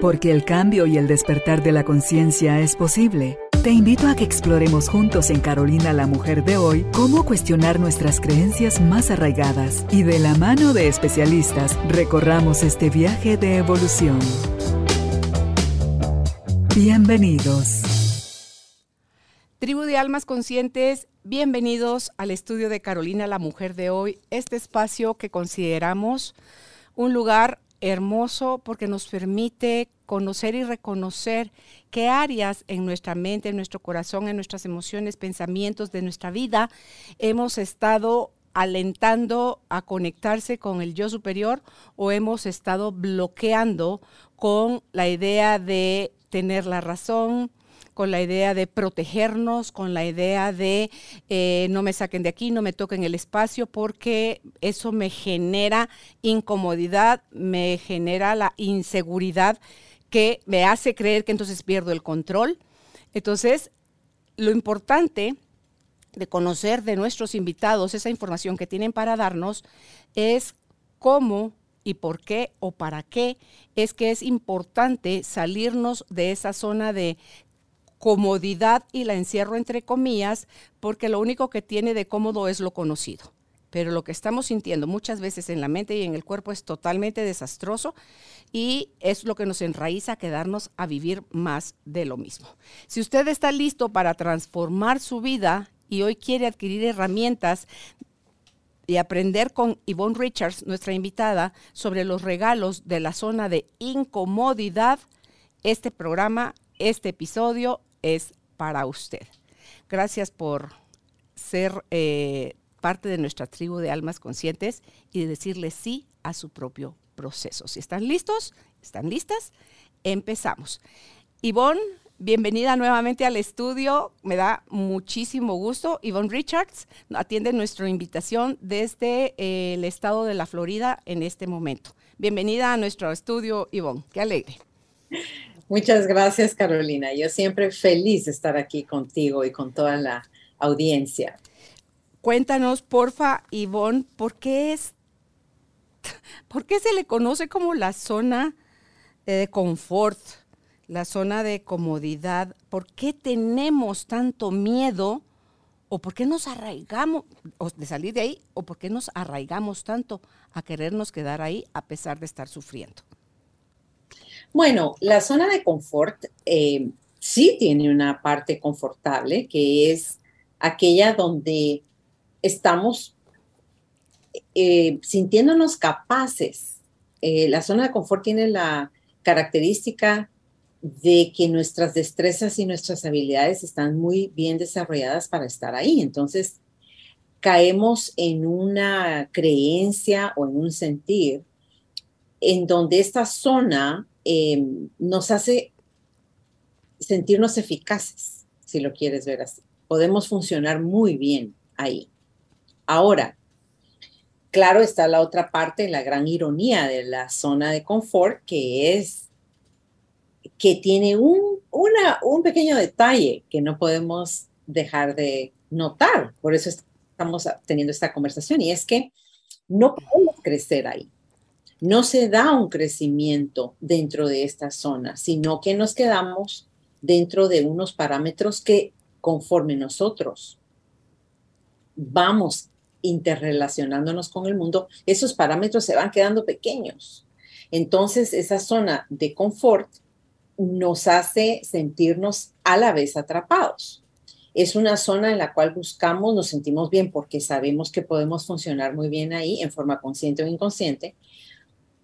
Porque el cambio y el despertar de la conciencia es posible. Te invito a que exploremos juntos en Carolina la Mujer de hoy cómo cuestionar nuestras creencias más arraigadas y de la mano de especialistas recorramos este viaje de evolución. Bienvenidos. Tribu de Almas Conscientes, bienvenidos al estudio de Carolina la Mujer de hoy, este espacio que consideramos un lugar hermoso porque nos permite conocer y reconocer qué áreas en nuestra mente, en nuestro corazón, en nuestras emociones, pensamientos de nuestra vida hemos estado alentando a conectarse con el yo superior o hemos estado bloqueando con la idea de tener la razón, con la idea de protegernos, con la idea de eh, no me saquen de aquí, no me toquen el espacio, porque eso me genera incomodidad, me genera la inseguridad que me hace creer que entonces pierdo el control. Entonces, lo importante de conocer de nuestros invitados esa información que tienen para darnos es cómo y por qué o para qué es que es importante salirnos de esa zona de comodidad y la encierro entre comillas, porque lo único que tiene de cómodo es lo conocido. Pero lo que estamos sintiendo muchas veces en la mente y en el cuerpo es totalmente desastroso y es lo que nos enraiza a quedarnos a vivir más de lo mismo. Si usted está listo para transformar su vida y hoy quiere adquirir herramientas y aprender con Yvonne Richards, nuestra invitada, sobre los regalos de la zona de incomodidad, este programa, este episodio es para usted. Gracias por ser eh, parte de nuestra tribu de almas conscientes y de decirle sí a su propio proceso. Si están listos, están listas, empezamos. Ivonne, bienvenida nuevamente al estudio. Me da muchísimo gusto. Ivonne Richards atiende nuestra invitación desde eh, el estado de la Florida en este momento. Bienvenida a nuestro estudio, Ivonne. Qué alegre. Muchas gracias, Carolina. Yo siempre feliz de estar aquí contigo y con toda la audiencia. Cuéntanos, porfa, Ivonne, ¿por qué es, por qué se le conoce como la zona de confort, la zona de comodidad? ¿Por qué tenemos tanto miedo? ¿O por qué nos arraigamos de salir de ahí? ¿O por qué nos arraigamos tanto a querernos quedar ahí a pesar de estar sufriendo? Bueno, la zona de confort eh, sí tiene una parte confortable, que es aquella donde estamos eh, sintiéndonos capaces. Eh, la zona de confort tiene la característica de que nuestras destrezas y nuestras habilidades están muy bien desarrolladas para estar ahí. Entonces, caemos en una creencia o en un sentir en donde esta zona Em, nos hace sentirnos eficaces, si lo quieres ver así. Podemos funcionar muy bien ahí. Ahora, claro está la otra parte, la gran ironía de la zona de confort, que es que tiene un, un pequeño detalle que no podemos dejar de notar. Por eso estamos teniendo esta conversación y es que no podemos crecer ahí no se da un crecimiento dentro de esta zona, sino que nos quedamos dentro de unos parámetros que conforme nosotros vamos interrelacionándonos con el mundo, esos parámetros se van quedando pequeños. Entonces, esa zona de confort nos hace sentirnos a la vez atrapados. Es una zona en la cual buscamos, nos sentimos bien porque sabemos que podemos funcionar muy bien ahí en forma consciente o inconsciente,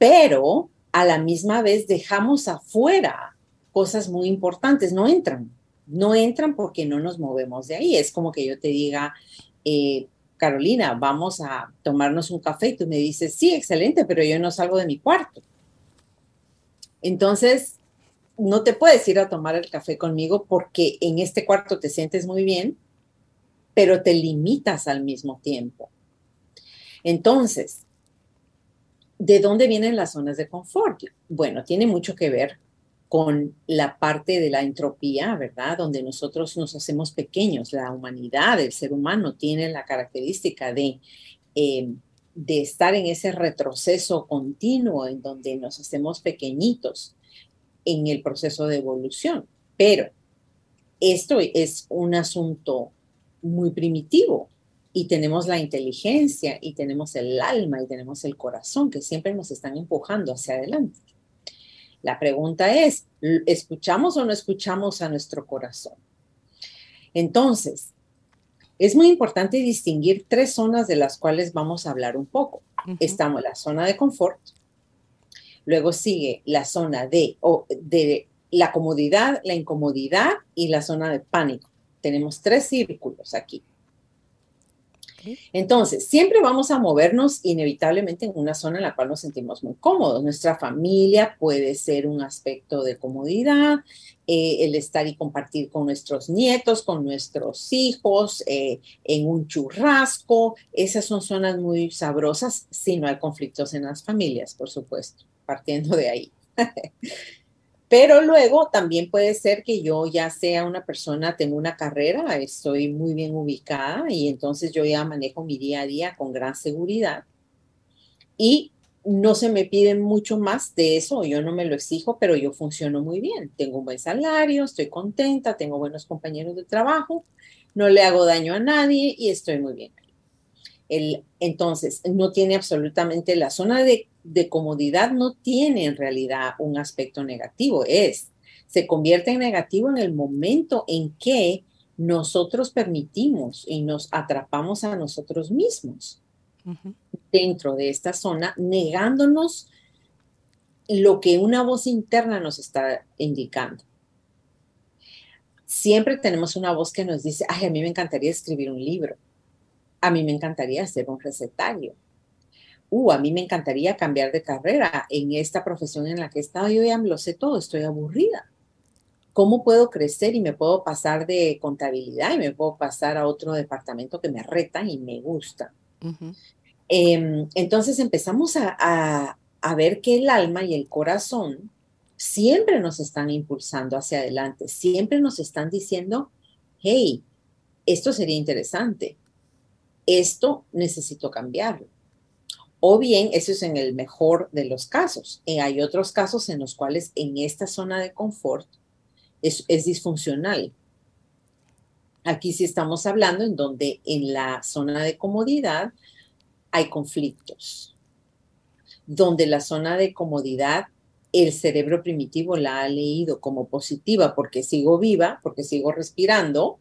pero a la misma vez dejamos afuera cosas muy importantes, no entran, no entran porque no nos movemos de ahí. Es como que yo te diga, eh, Carolina, vamos a tomarnos un café y tú me dices, sí, excelente, pero yo no salgo de mi cuarto. Entonces, no te puedes ir a tomar el café conmigo porque en este cuarto te sientes muy bien, pero te limitas al mismo tiempo. Entonces, ¿De dónde vienen las zonas de confort? Bueno, tiene mucho que ver con la parte de la entropía, ¿verdad? Donde nosotros nos hacemos pequeños. La humanidad, el ser humano, tiene la característica de, eh, de estar en ese retroceso continuo en donde nos hacemos pequeñitos. en el proceso de evolución. Pero esto es un asunto muy primitivo y tenemos la inteligencia y tenemos el alma y tenemos el corazón que siempre nos están empujando hacia adelante. La pregunta es, ¿escuchamos o no escuchamos a nuestro corazón? Entonces, es muy importante distinguir tres zonas de las cuales vamos a hablar un poco. Estamos en la zona de confort, luego sigue la zona de, de la comodidad, la incomodidad y la zona de pánico. Tenemos tres círculos aquí. Entonces, siempre vamos a movernos inevitablemente en una zona en la cual nos sentimos muy cómodos. Nuestra familia puede ser un aspecto de comodidad, eh, el estar y compartir con nuestros nietos, con nuestros hijos, eh, en un churrasco. Esas son zonas muy sabrosas si no hay conflictos en las familias, por supuesto, partiendo de ahí. Pero luego también puede ser que yo ya sea una persona, tengo una carrera, estoy muy bien ubicada y entonces yo ya manejo mi día a día con gran seguridad. Y no se me pide mucho más de eso, yo no me lo exijo, pero yo funciono muy bien. Tengo un buen salario, estoy contenta, tengo buenos compañeros de trabajo, no le hago daño a nadie y estoy muy bien. El, entonces, no tiene absolutamente la zona de de comodidad no tiene en realidad un aspecto negativo, es, se convierte en negativo en el momento en que nosotros permitimos y nos atrapamos a nosotros mismos dentro de esta zona, negándonos lo que una voz interna nos está indicando. Siempre tenemos una voz que nos dice, ay, a mí me encantaría escribir un libro, a mí me encantaría hacer un recetario, uh, a mí me encantaría cambiar de carrera en esta profesión en la que he estado, yo ya lo sé todo, estoy aburrida. ¿Cómo puedo crecer y me puedo pasar de contabilidad y me puedo pasar a otro departamento que me reta y me gusta? Em, entonces empezamos a, a ver que el alma y el corazón siempre nos están impulsando hacia adelante, siempre nos están diciendo, hey, esto sería interesante, esto necesito cambiarlo. O bien, eso es en el mejor de los casos. Y hay otros casos en los cuales en esta zona de confort es, disfuncional. Aquí sí estamos hablando en donde en la zona de comodidad hay conflictos, donde la zona de comodidad el cerebro primitivo la ha leído como positiva porque sigo viva, porque sigo respirando,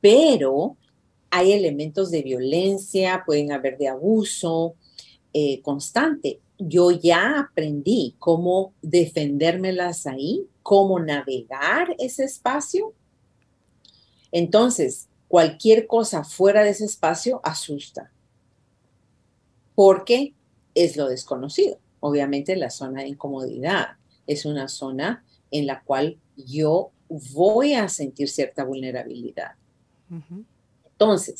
pero hay elementos de violencia, pueden haber de abuso, eh, constante. Yo ya aprendí cómo defendérmelas ahí, cómo navegar ese espacio. Entonces, cualquier cosa fuera de ese espacio asusta, porque es lo desconocido. Obviamente la zona de incomodidad es una zona en la cual yo voy a sentir cierta vulnerabilidad. Entonces,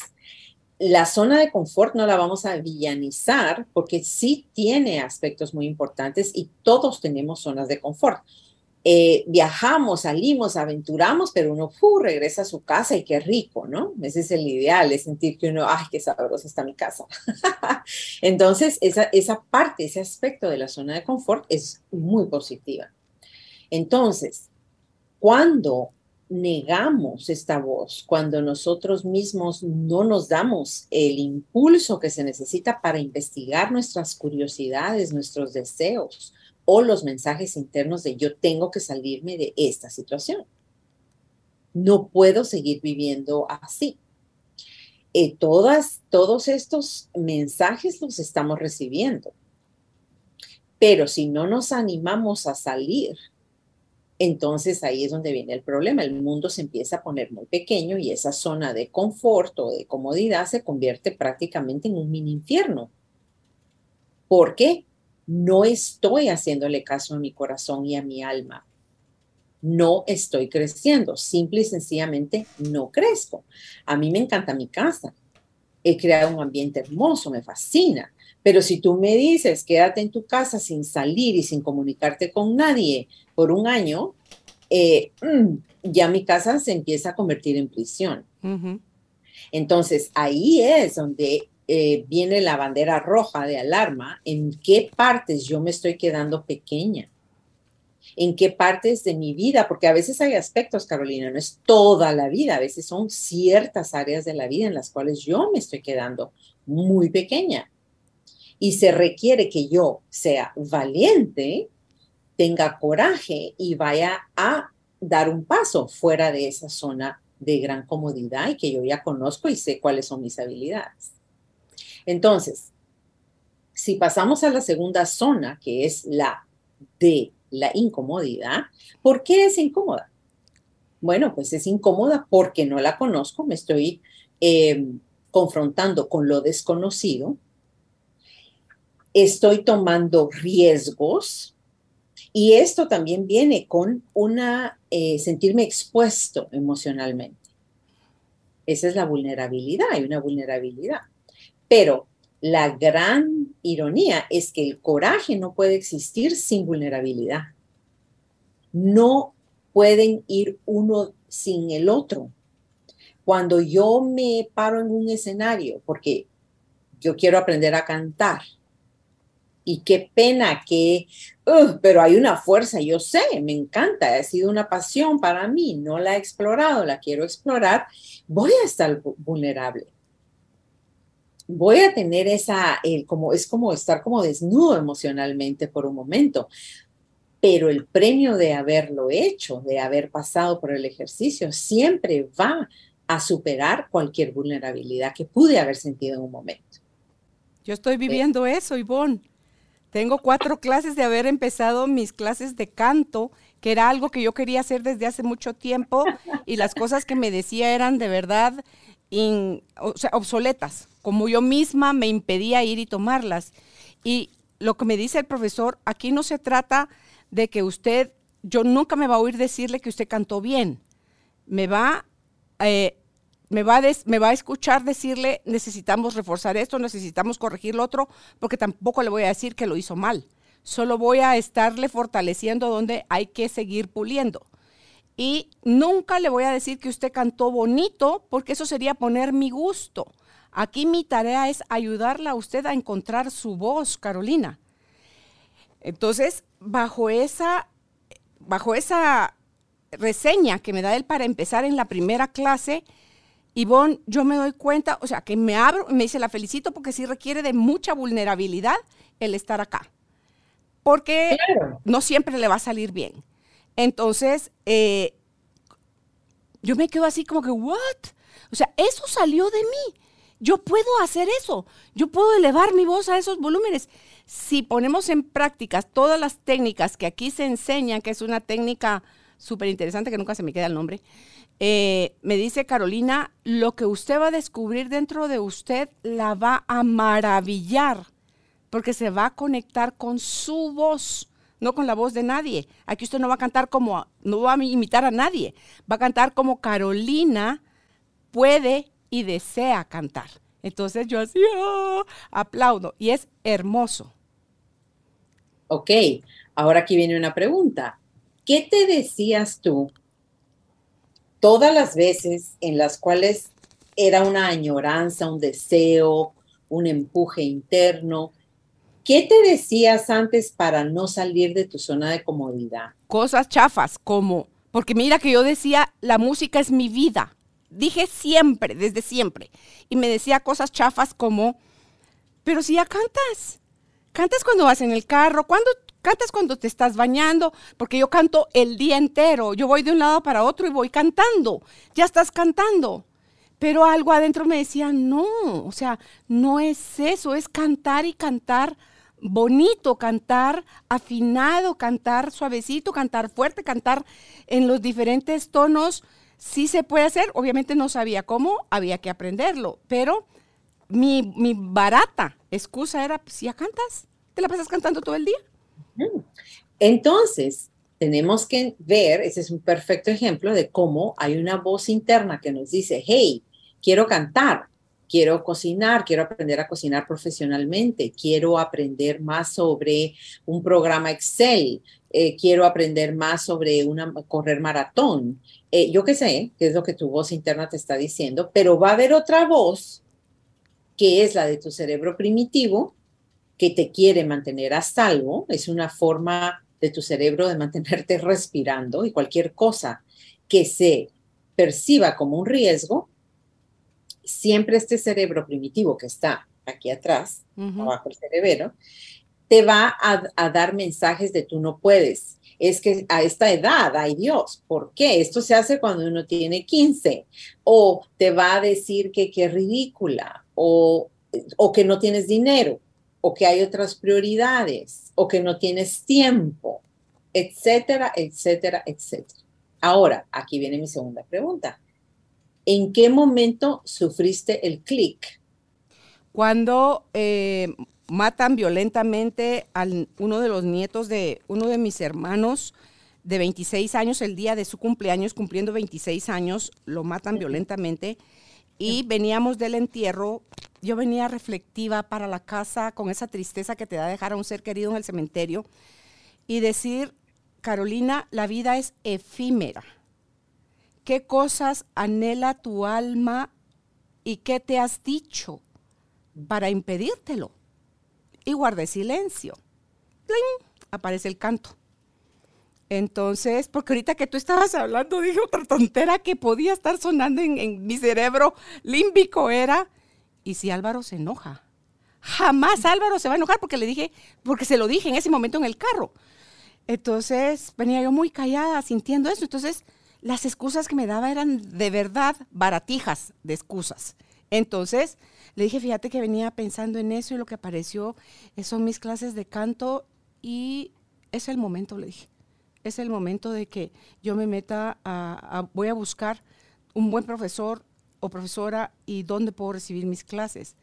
la zona de confort no la vamos a villanizar porque sí tiene aspectos muy importantes y todos tenemos zonas de confort. Eh, viajamos, salimos, aventuramos, pero uno regresa a su casa y qué rico, ¿no? Ese es el ideal, es sentir que uno, ay, qué sabrosa está mi casa. Entonces, esa, esa parte, ese aspecto de la zona de confort es muy positiva. Entonces, cuando negamos esta voz, cuando nosotros mismos no nos damos el impulso que se necesita para investigar nuestras curiosidades, nuestros deseos o los mensajes internos de yo tengo que salirme de esta situación. No puedo seguir viviendo así. Eh, todas, todos estos mensajes los estamos recibiendo. Pero si no nos animamos a salir entonces ahí es donde viene el problema. El mundo se empieza a poner muy pequeño y esa zona de confort o de comodidad se convierte prácticamente en un mini infierno. Porque no estoy haciéndole caso a mi corazón y a mi alma. No estoy creciendo. Simple y sencillamente no crezco. A mí me encanta mi casa. He creado un ambiente hermoso, me fascina. Pero si tú me dices, quédate en tu casa sin salir y sin comunicarte con nadie por un año, eh, mm, ya mi casa se empieza a convertir en prisión. Entonces, ahí es donde eh, viene la bandera roja de alarma, en qué partes yo me estoy quedando pequeña. en qué partes de mi vida, porque a veces hay aspectos, Carolina, no es toda la vida, a veces son ciertas áreas de la vida en las cuales yo me estoy quedando muy pequeña. Y se requiere que yo sea valiente, tenga coraje y vaya a dar un paso fuera de esa zona de gran comodidad y que yo ya conozco y sé cuáles son mis habilidades. Entonces, si pasamos a la segunda zona, que es la de la incomodidad, ¿por qué es incómoda? Bueno, pues es incómoda porque no la conozco, me estoy em, confrontando con lo desconocido, estoy tomando riesgos y esto también viene con una eh, sentirme expuesto emocionalmente. Esa es la vulnerabilidad, hay una vulnerabilidad. Pero la gran ironía es que el coraje no puede existir sin vulnerabilidad. No pueden ir uno sin el otro. Cuando yo me paro en un escenario, porque yo quiero aprender a cantar, y qué pena que, uh, pero hay una fuerza, yo sé, me encanta, ha sido una pasión para mí, no la he explorado, la quiero explorar, voy a estar vulnerable. Voy a tener esa, el, como, es como estar como desnudo emocionalmente por un momento, pero el premio de haberlo hecho, de haber pasado por el ejercicio, siempre va a superar cualquier vulnerabilidad que pude haber sentido en un momento. Yo estoy viviendo eso, Ivonne. Tengo cuatro clases de haber empezado mis clases de canto, que era algo que yo quería hacer desde hace mucho tiempo y las cosas que me decía eran de verdad obsoletas, como yo misma me impedía ir y tomarlas. Y lo que me dice el profesor, aquí no se trata de que usted, yo nunca me va a oír decirle que usted cantó bien. Me va eh, me va, a me va a escuchar decirle, necesitamos reforzar esto, necesitamos corregir lo otro, porque tampoco le voy a decir que lo hizo mal. Solo voy a estarle fortaleciendo donde hay que seguir puliendo. Y nunca le voy a decir que usted cantó bonito, porque eso sería poner mi gusto. Aquí mi tarea es ayudarla a usted a encontrar su voz, Carolina. Entonces, bajo esa, bajo esa reseña que me da él para empezar en la primera clase, Ivonne, yo me doy cuenta, o sea, que me abro, me dice, la felicito porque sí requiere de mucha vulnerabilidad el estar acá. Porque no siempre le va a salir bien. Entonces, eh, yo me quedo así como que, ¿what? O sea, eso salió de mí. Yo puedo hacer eso. Yo puedo elevar mi voz a esos volúmenes. Si ponemos en práctica todas las técnicas que aquí se enseñan, que es una técnica súper interesante que nunca se me queda el nombre, eh, me dice Carolina, lo que usted va a descubrir dentro de usted la va a maravillar, porque se va a conectar con su voz, no con la voz de nadie. Aquí usted no va a cantar como, no va a imitar a nadie, va a cantar como Carolina puede y desea cantar. Entonces yo así ¡ah! aplaudo y es hermoso. Ok, ahora aquí viene una pregunta. ¿Qué te decías tú todas las veces en las cuales era una añoranza, un deseo, un empuje interno. ¿Qué te decías antes para no salir de tu zona de comodidad? Cosas chafas, como, porque mira que yo decía, la música es mi vida. Dije siempre, desde siempre. Y me decía cosas chafas como, pero si ya cantas, cantas cuando vas en el carro, cuando cantas cuando te estás bañando, porque yo canto el día entero. Yo voy de un lado para otro y voy cantando. Ya estás cantando. Pero algo adentro me decía, no, o sea, no es eso, es cantar y cantar bonito, cantar afinado, cantar suavecito, cantar fuerte, cantar en los diferentes tonos. Sí se puede hacer, obviamente no sabía cómo, había que aprenderlo, pero mi, mi barata excusa era, pues, ya cantas, te la pasas cantando todo el día. Entonces, tenemos que ver, ese es un perfecto ejemplo de cómo hay una voz interna que nos dice, hey, quiero cantar, quiero cocinar, quiero aprender a cocinar profesionalmente, quiero aprender más sobre un programa Excel, eh, quiero aprender más sobre una, correr maratón. Eh, yo qué sé, qué es lo que tu voz interna te está diciendo, pero va a haber otra voz que es la de tu cerebro primitivo, que te quiere mantener a salvo, es una forma de tu cerebro de mantenerte respirando y cualquier cosa que se perciba como un riesgo, siempre este cerebro primitivo que está aquí atrás, abajo el cerebro, te va a, dar mensajes de tú no puedes. Es que a esta edad, ay Dios, ¿por qué? Esto se hace cuando uno tiene 15. O te va a decir que qué ridícula, o, o que no tienes dinero, o que hay otras prioridades, o que no tienes tiempo, etcétera, etcétera, etcétera. Ahora, aquí viene mi segunda pregunta. ¿En qué momento sufriste el clic? Cuando eh, matan violentamente a uno de los nietos de uno de mis hermanos de 26 años, el día de su cumpleaños, cumpliendo 26 años, lo matan violentamente. Y veníamos del entierro, yo venía reflectiva para la casa con esa tristeza que te da dejar a un ser querido en el cementerio y decir, Carolina, la vida es efímera. ¿Qué cosas anhela tu alma y qué te has dicho para impedírtelo? y guardé silencio. Aparece el canto. Entonces, porque ahorita que tú estabas hablando, dije otra tontera que podía estar sonando en, mi cerebro límbico era, ¿y si Álvaro se enoja? Jamás Álvaro se va a enojar porque le dije, porque se lo dije en ese momento en el carro. Entonces, venía yo muy callada sintiendo eso. Entonces, las excusas que me daba eran de verdad baratijas de excusas. Entonces, le dije, fíjate que venía pensando en eso y lo que apareció son mis clases de canto y es el momento, le dije. Es el momento de que yo me meta a, voy a buscar un buen profesor o profesora y dónde puedo recibir mis clases.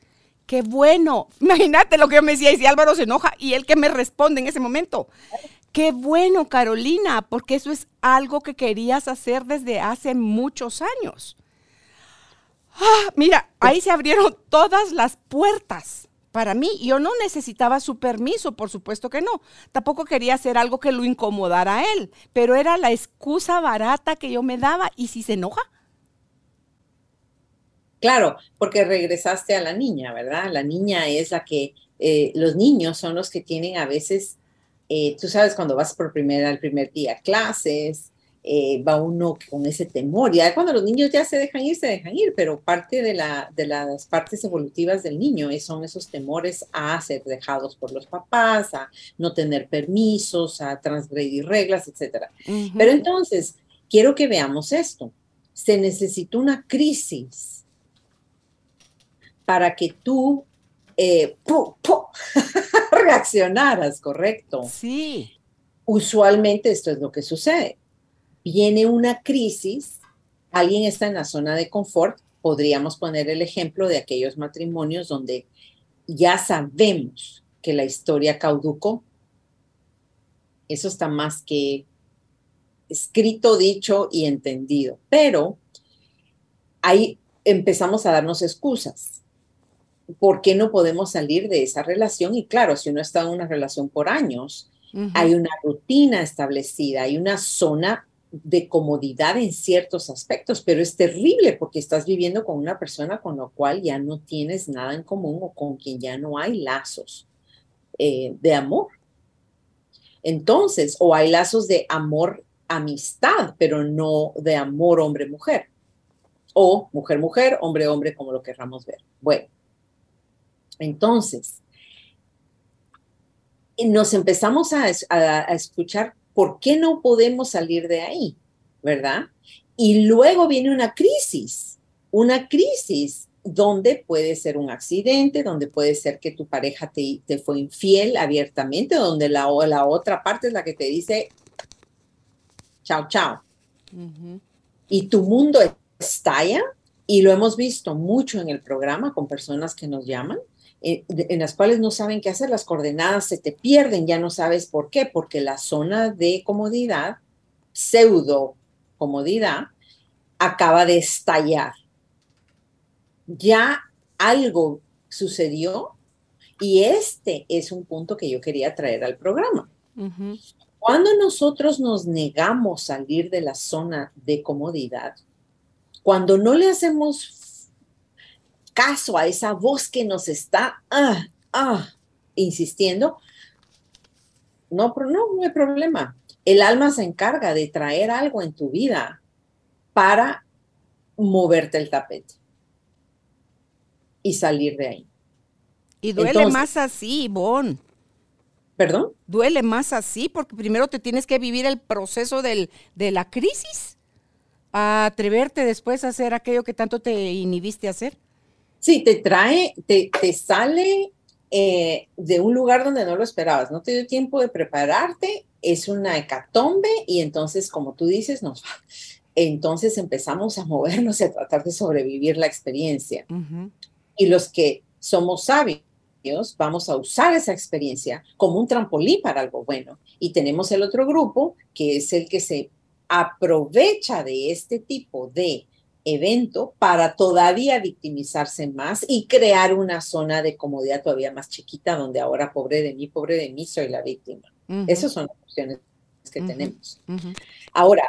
Qué bueno. Imagínate lo que yo me decía y si Álvaro se enoja y él que me responde en ese momento. Qué bueno, Carolina, porque eso es algo que querías hacer desde hace muchos años. Ah, mira, ahí se abrieron todas las puertas para mí. Yo no necesitaba su permiso, por supuesto que no. Tampoco quería hacer algo que lo incomodara a él, pero era la excusa barata que yo me daba. ¿Y si se enoja? Claro, porque regresaste a la niña, ¿verdad? La niña es la que, eh, los niños son los que tienen a veces, eh, tú sabes, cuando vas por primera, el primer día clases, eh, va uno con ese temor. Ya cuando los niños ya se dejan ir, se dejan ir, pero parte de, la, de las partes evolutivas del niño son esos temores a ser dejados por los papás, a no tener permisos, a transgredir reglas, etc. Pero entonces, quiero que veamos esto. Se necesita una crisis para que tú eh, reaccionaras, ¿correcto? Sí. Usualmente esto es lo que sucede viene una crisis, alguien está en la zona de confort, podríamos poner el ejemplo de aquellos matrimonios donde ya sabemos que la historia cauducó. Eso está más que escrito, dicho y entendido. Pero ahí empezamos a darnos excusas. ¿Por qué no podemos salir de esa relación? Y claro, si uno está en una relación por años, hay una rutina establecida, hay una zona de comodidad en ciertos aspectos, pero es terrible porque estás viviendo con una persona con la cual ya no tienes nada en común o con quien ya no hay lazos eh, de amor. Entonces, o hay lazos de amor, amistad, pero no de amor hombre-mujer. O mujer-mujer, hombre-hombre, como lo querramos ver. Bueno, entonces, nos empezamos a, a escuchar ¿por qué no podemos salir de ahí? ¿Verdad? Y luego viene una crisis, una crisis donde puede ser un accidente, donde puede ser que tu pareja te, te fue infiel abiertamente, donde la, la otra parte es la que te dice, chao, chao. Y tu mundo estalla, y lo hemos visto mucho en el programa con personas que nos llaman, en las cuales no saben qué hacer, las coordenadas se te pierden, ya no sabes por qué, porque la zona de comodidad, pseudo comodidad, acaba de estallar. Ya algo sucedió y este es un punto que yo quería traer al programa. Cuando nosotros nos negamos a salir de la zona de comodidad, cuando no le hacemos caso a esa voz que nos está ah, ah, insistiendo, no, no, no hay problema. El alma se encarga de traer algo en tu vida para moverte el tapete y salir de ahí. Y duele más así, Bon. ¿Perdón? Duele más así porque primero te tienes que vivir el proceso del, de la crisis, a atreverte después a hacer aquello que tanto te inhibiste a hacer. Sí, te trae, te, te sale eh, de un lugar donde no lo esperabas, no te dio tiempo de prepararte, es una hecatombe y entonces, como tú dices, nos entonces empezamos a movernos y a tratar de sobrevivir la experiencia. Y los que somos sabios, vamos a usar esa experiencia como un trampolín para algo bueno. Y tenemos el otro grupo, que es el que se aprovecha de este tipo de evento para todavía victimizarse más y crear una zona de comodidad todavía más chiquita donde ahora pobre de mí, pobre de mí, soy la víctima. Esas son las opciones que tenemos. Ahora,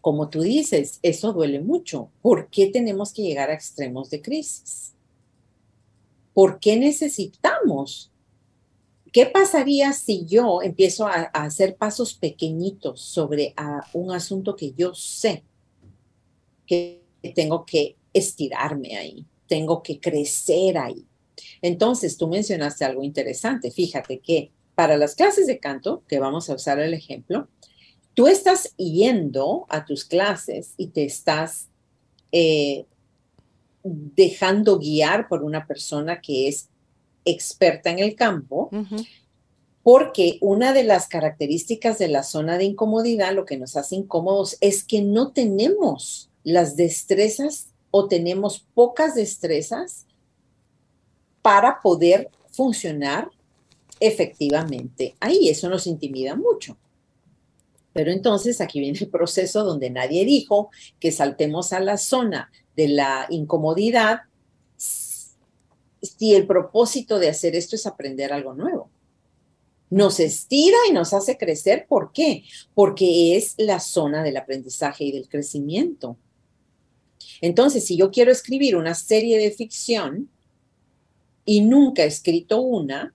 como tú dices, eso duele mucho. ¿Por qué tenemos que llegar a extremos de crisis? ¿Por qué necesitamos? ¿Qué pasaría si yo empiezo a, hacer pasos pequeñitos sobre un asunto que yo sé que tengo que estirarme ahí, tengo que crecer ahí? Entonces, tú mencionaste algo interesante. Fíjate que para las clases de canto, que vamos a usar el ejemplo, tú estás yendo a tus clases y te estás eh, dejando guiar por una persona que es experta en el campo, porque una de las características de la zona de incomodidad, lo que nos hace incómodos, es que no tenemos las destrezas o tenemos pocas destrezas para poder funcionar efectivamente ahí. Eso nos intimida mucho. Pero entonces aquí viene el proceso donde nadie dijo que saltemos a la zona de la incomodidad si el propósito de hacer esto es aprender algo nuevo. Nos estira y nos hace crecer. ¿Por qué? Porque es la zona del aprendizaje y del crecimiento. Entonces, si yo quiero escribir una serie de ficción y nunca he escrito una,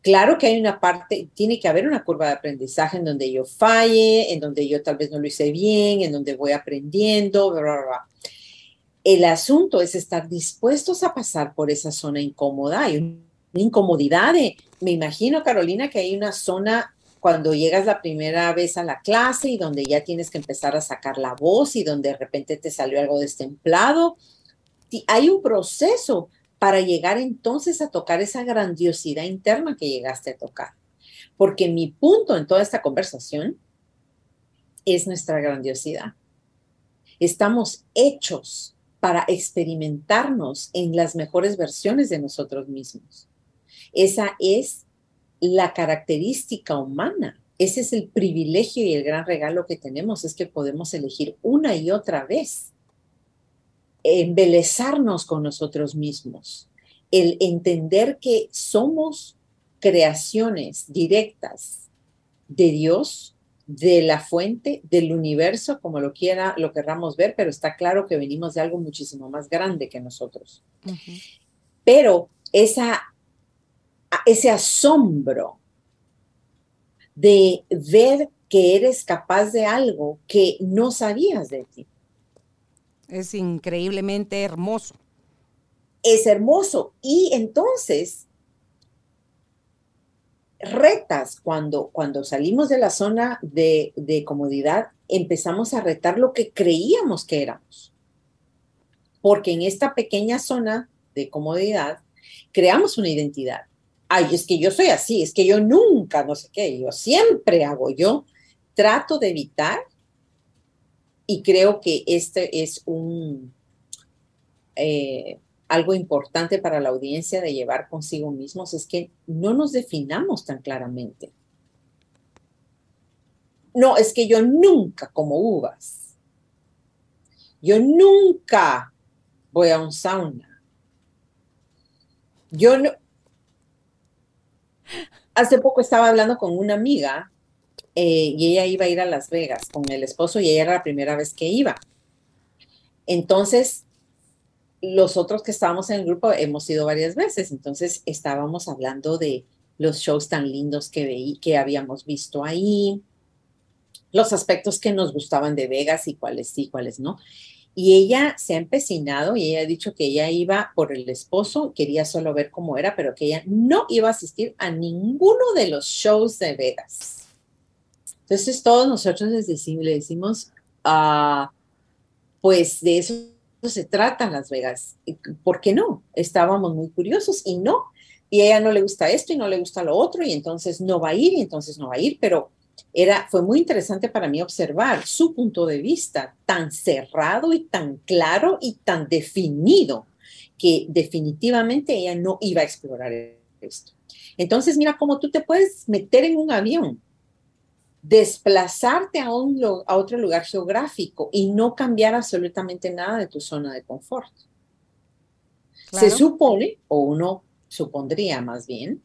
Claro que hay una parte, tiene que haber una curva de aprendizaje en donde yo falle, en donde yo tal vez no lo hice bien, en donde voy aprendiendo, bla, bla, bla. El asunto es estar dispuestos a pasar por esa zona incómoda. Hay una incomodidad me imagino, Carolina, que hay una zona cuando llegas la primera vez a la clase y donde ya tienes que empezar a sacar la voz y donde de repente te salió algo destemplado. Hay un proceso para llegar entonces a tocar esa grandiosidad interna que llegaste a tocar. Porque mi punto en toda esta conversación es nuestra grandiosidad. Estamos hechos para experimentarnos en las mejores versiones de nosotros mismos. Esa es la característica humana. Ese es el privilegio y el gran regalo que tenemos, es que podemos elegir una y otra vez embelezarnos con nosotros mismos, el entender que somos creaciones directas de Dios, de la fuente, del universo, como lo quiera, lo querramos ver, pero está claro que venimos de algo muchísimo más grande que nosotros. Pero esa, ese asombro de ver que eres capaz de algo que no sabías de ti es increíblemente hermoso. Es hermoso. Y entonces, retas cuando, cuando salimos de la zona de, de comodidad, empezamos a retar lo que creíamos que éramos. Porque en esta pequeña zona de comodidad creamos una identidad. Ay, es que yo soy así, es que yo nunca, no sé qué, yo siempre hago, yo trato de evitar y creo que este es un eh, algo importante para la audiencia de llevar consigo mismos, es que no nos definamos tan claramente. No, es que yo nunca como uvas. Yo nunca voy a un sauna. Yo no. Hace poco estaba hablando con una amiga eh, y ella iba a ir a Las Vegas con el esposo y ella era la primera vez que iba. Entonces, los otros que estábamos en el grupo hemos ido varias veces, entonces estábamos hablando de, los shows tan lindos que, veí, que habíamos visto ahí, los aspectos que nos gustaban de Vegas y cuáles sí, cuáles no. Y ella se ha empecinado y ella ha dicho que ella iba por el esposo, quería solo ver cómo era, pero que ella no iba a asistir a ninguno de los shows de Vegas. Entonces todos nosotros les decimos, le decimos, ah, pues de eso se trata Las Vegas. ¿Por qué no? Estábamos muy curiosos y no. Y ella no le gusta esto y no le gusta lo otro y entonces no va a ir y entonces no va a ir, pero era, fue muy interesante para mí observar su punto de vista tan cerrado y tan claro y tan definido que definitivamente ella no iba a explorar esto. Entonces, mira cómo tú te puedes meter en un avión, desplazarte a, un, a otro lugar geográfico y no cambiar absolutamente nada de tu zona de confort. Se supone, o uno supondría más bien,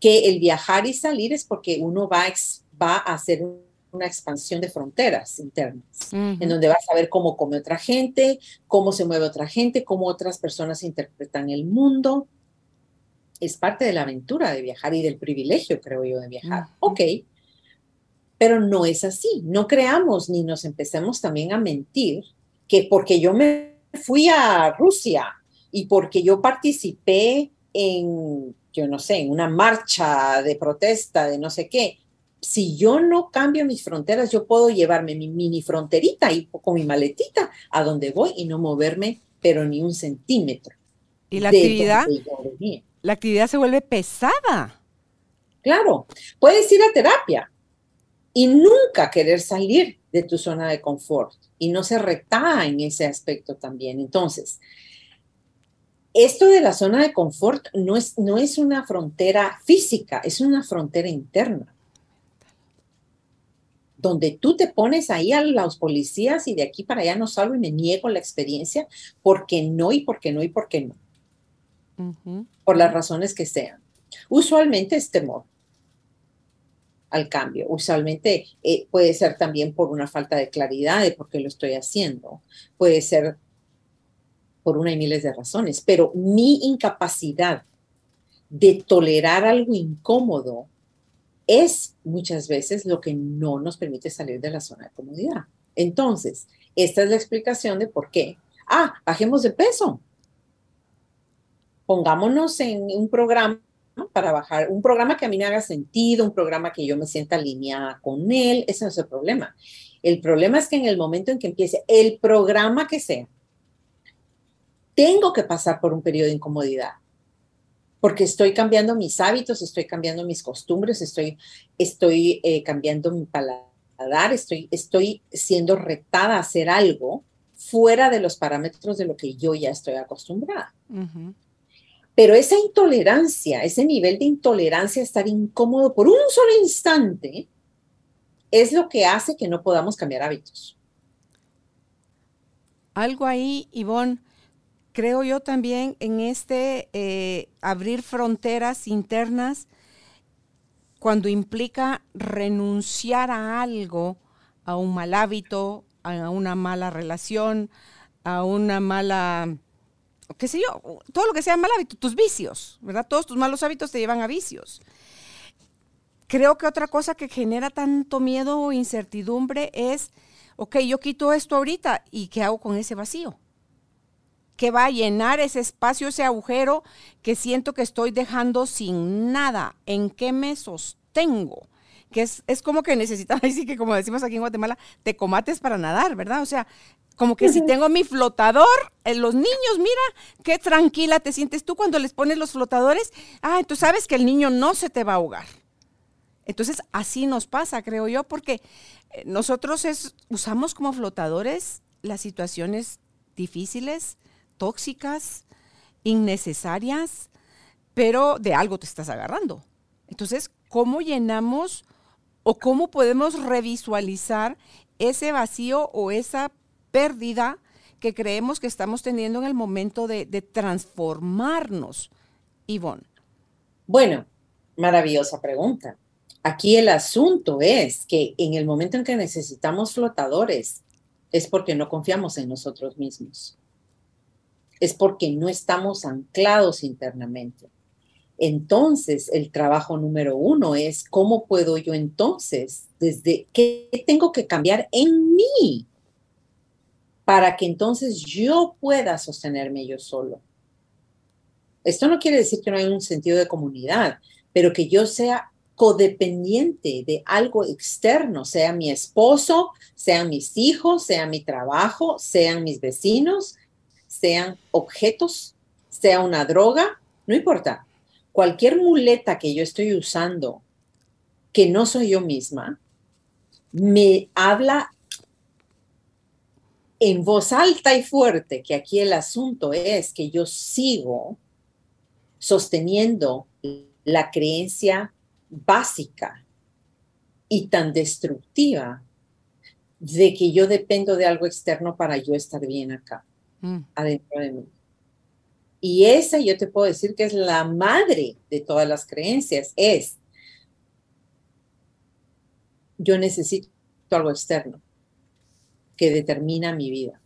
que el viajar y salir es porque uno va a, va a hacer una expansión de fronteras internas, en donde vas a ver cómo come otra gente, cómo se mueve otra gente, cómo otras personas interpretan el mundo. Es parte de la aventura de viajar y del privilegio, creo yo, de viajar. Ok, pero no es así. No creamos ni nos empecemos también a mentir que porque yo me fui a Rusia y porque yo participé en, yo no sé, en una marcha de protesta de no sé qué, si yo no cambio mis fronteras, yo puedo llevarme mi mini fronterita y con mi maletita a donde voy y no moverme, pero ni un centímetro. Y la actividad, la actividad se vuelve pesada. Claro, puedes ir a terapia y nunca querer salir de tu zona de confort y no se reta en ese aspecto también. Entonces, esto de la zona de confort no es, no es una frontera física, es una frontera interna donde tú te pones ahí a los policías y de aquí para allá no salgo y me niego la experiencia porque no y porque no y porque no. Por las razones que sean. Usualmente es temor al cambio. Usualmente eh, puede ser también por una falta de claridad de por qué lo estoy haciendo. Puede ser por una y miles de razones, pero mi incapacidad de tolerar algo incómodo es muchas veces lo que no nos permite salir de la zona de comodidad. Entonces, esta es la explicación de por qué. Ah, bajemos de peso. Pongámonos en un programa para bajar, un programa que a mí me haga sentido, un programa que yo me sienta alineada con él, ese no es el problema. El problema es que en el momento en que empiece el programa que sea, tengo que pasar por un periodo de incomodidad porque estoy cambiando mis hábitos, estoy cambiando mis costumbres, estoy, estoy eh, cambiando mi paladar, estoy, estoy siendo retada a hacer algo fuera de los parámetros de lo que yo ya estoy acostumbrada. Pero esa intolerancia, ese nivel de intolerancia, estar incómodo por un solo instante, es lo que hace que no podamos cambiar hábitos. Algo ahí, Ivonne, creo yo también en este eh, abrir fronteras internas cuando implica renunciar a algo, a un mal hábito, a una mala relación, a una mala, qué sé yo, todo lo que sea mal hábito, tus vicios, ¿verdad? Todos tus malos hábitos te llevan a vicios. Creo que otra cosa que genera tanto miedo o incertidumbre es, ok, yo quito esto ahorita y ¿qué hago con ese vacío? Que va a llenar ese espacio, ese agujero que siento que estoy dejando sin nada. ¿En qué me sostengo? Que es, como que necesitan, así que como decimos aquí en Guatemala, te comates para nadar, ¿verdad? O sea, como que si tengo mi flotador, eh, los niños, mira, qué tranquila te sientes tú cuando les pones los flotadores. Ah, tú sabes que el niño no se te va a ahogar. Entonces, así nos pasa, creo yo, porque eh, nosotros es, usamos como flotadores las situaciones difíciles, tóxicas, innecesarias, pero de algo te estás agarrando. Entonces, ¿cómo llenamos o cómo podemos revisualizar ese vacío o esa pérdida que creemos que estamos teniendo en el momento de, transformarnos, Ivonne? Bueno, maravillosa pregunta. Aquí el asunto es que en el momento en que necesitamos flotadores es porque no confiamos en nosotros mismos es porque no estamos anclados internamente. Entonces, el trabajo número uno es cómo puedo yo entonces, desde qué tengo que cambiar en mí para que entonces yo pueda sostenerme yo solo. Esto no quiere decir que no haya un sentido de comunidad, pero que yo sea codependiente de algo externo, sea mi esposo, sean mis hijos, sea mi trabajo, sean mis vecinos, sean objetos, sea una droga, no importa. Cualquier muleta que yo estoy usando que no soy yo misma, me habla en voz alta y fuerte que aquí el asunto es que yo sigo sosteniendo la creencia básica y tan destructiva de que yo dependo de algo externo para yo estar bien acá, mm. adentro de mí. Y esa yo te puedo decir que es la madre de todas las creencias, es yo necesito algo externo que determina mi vida.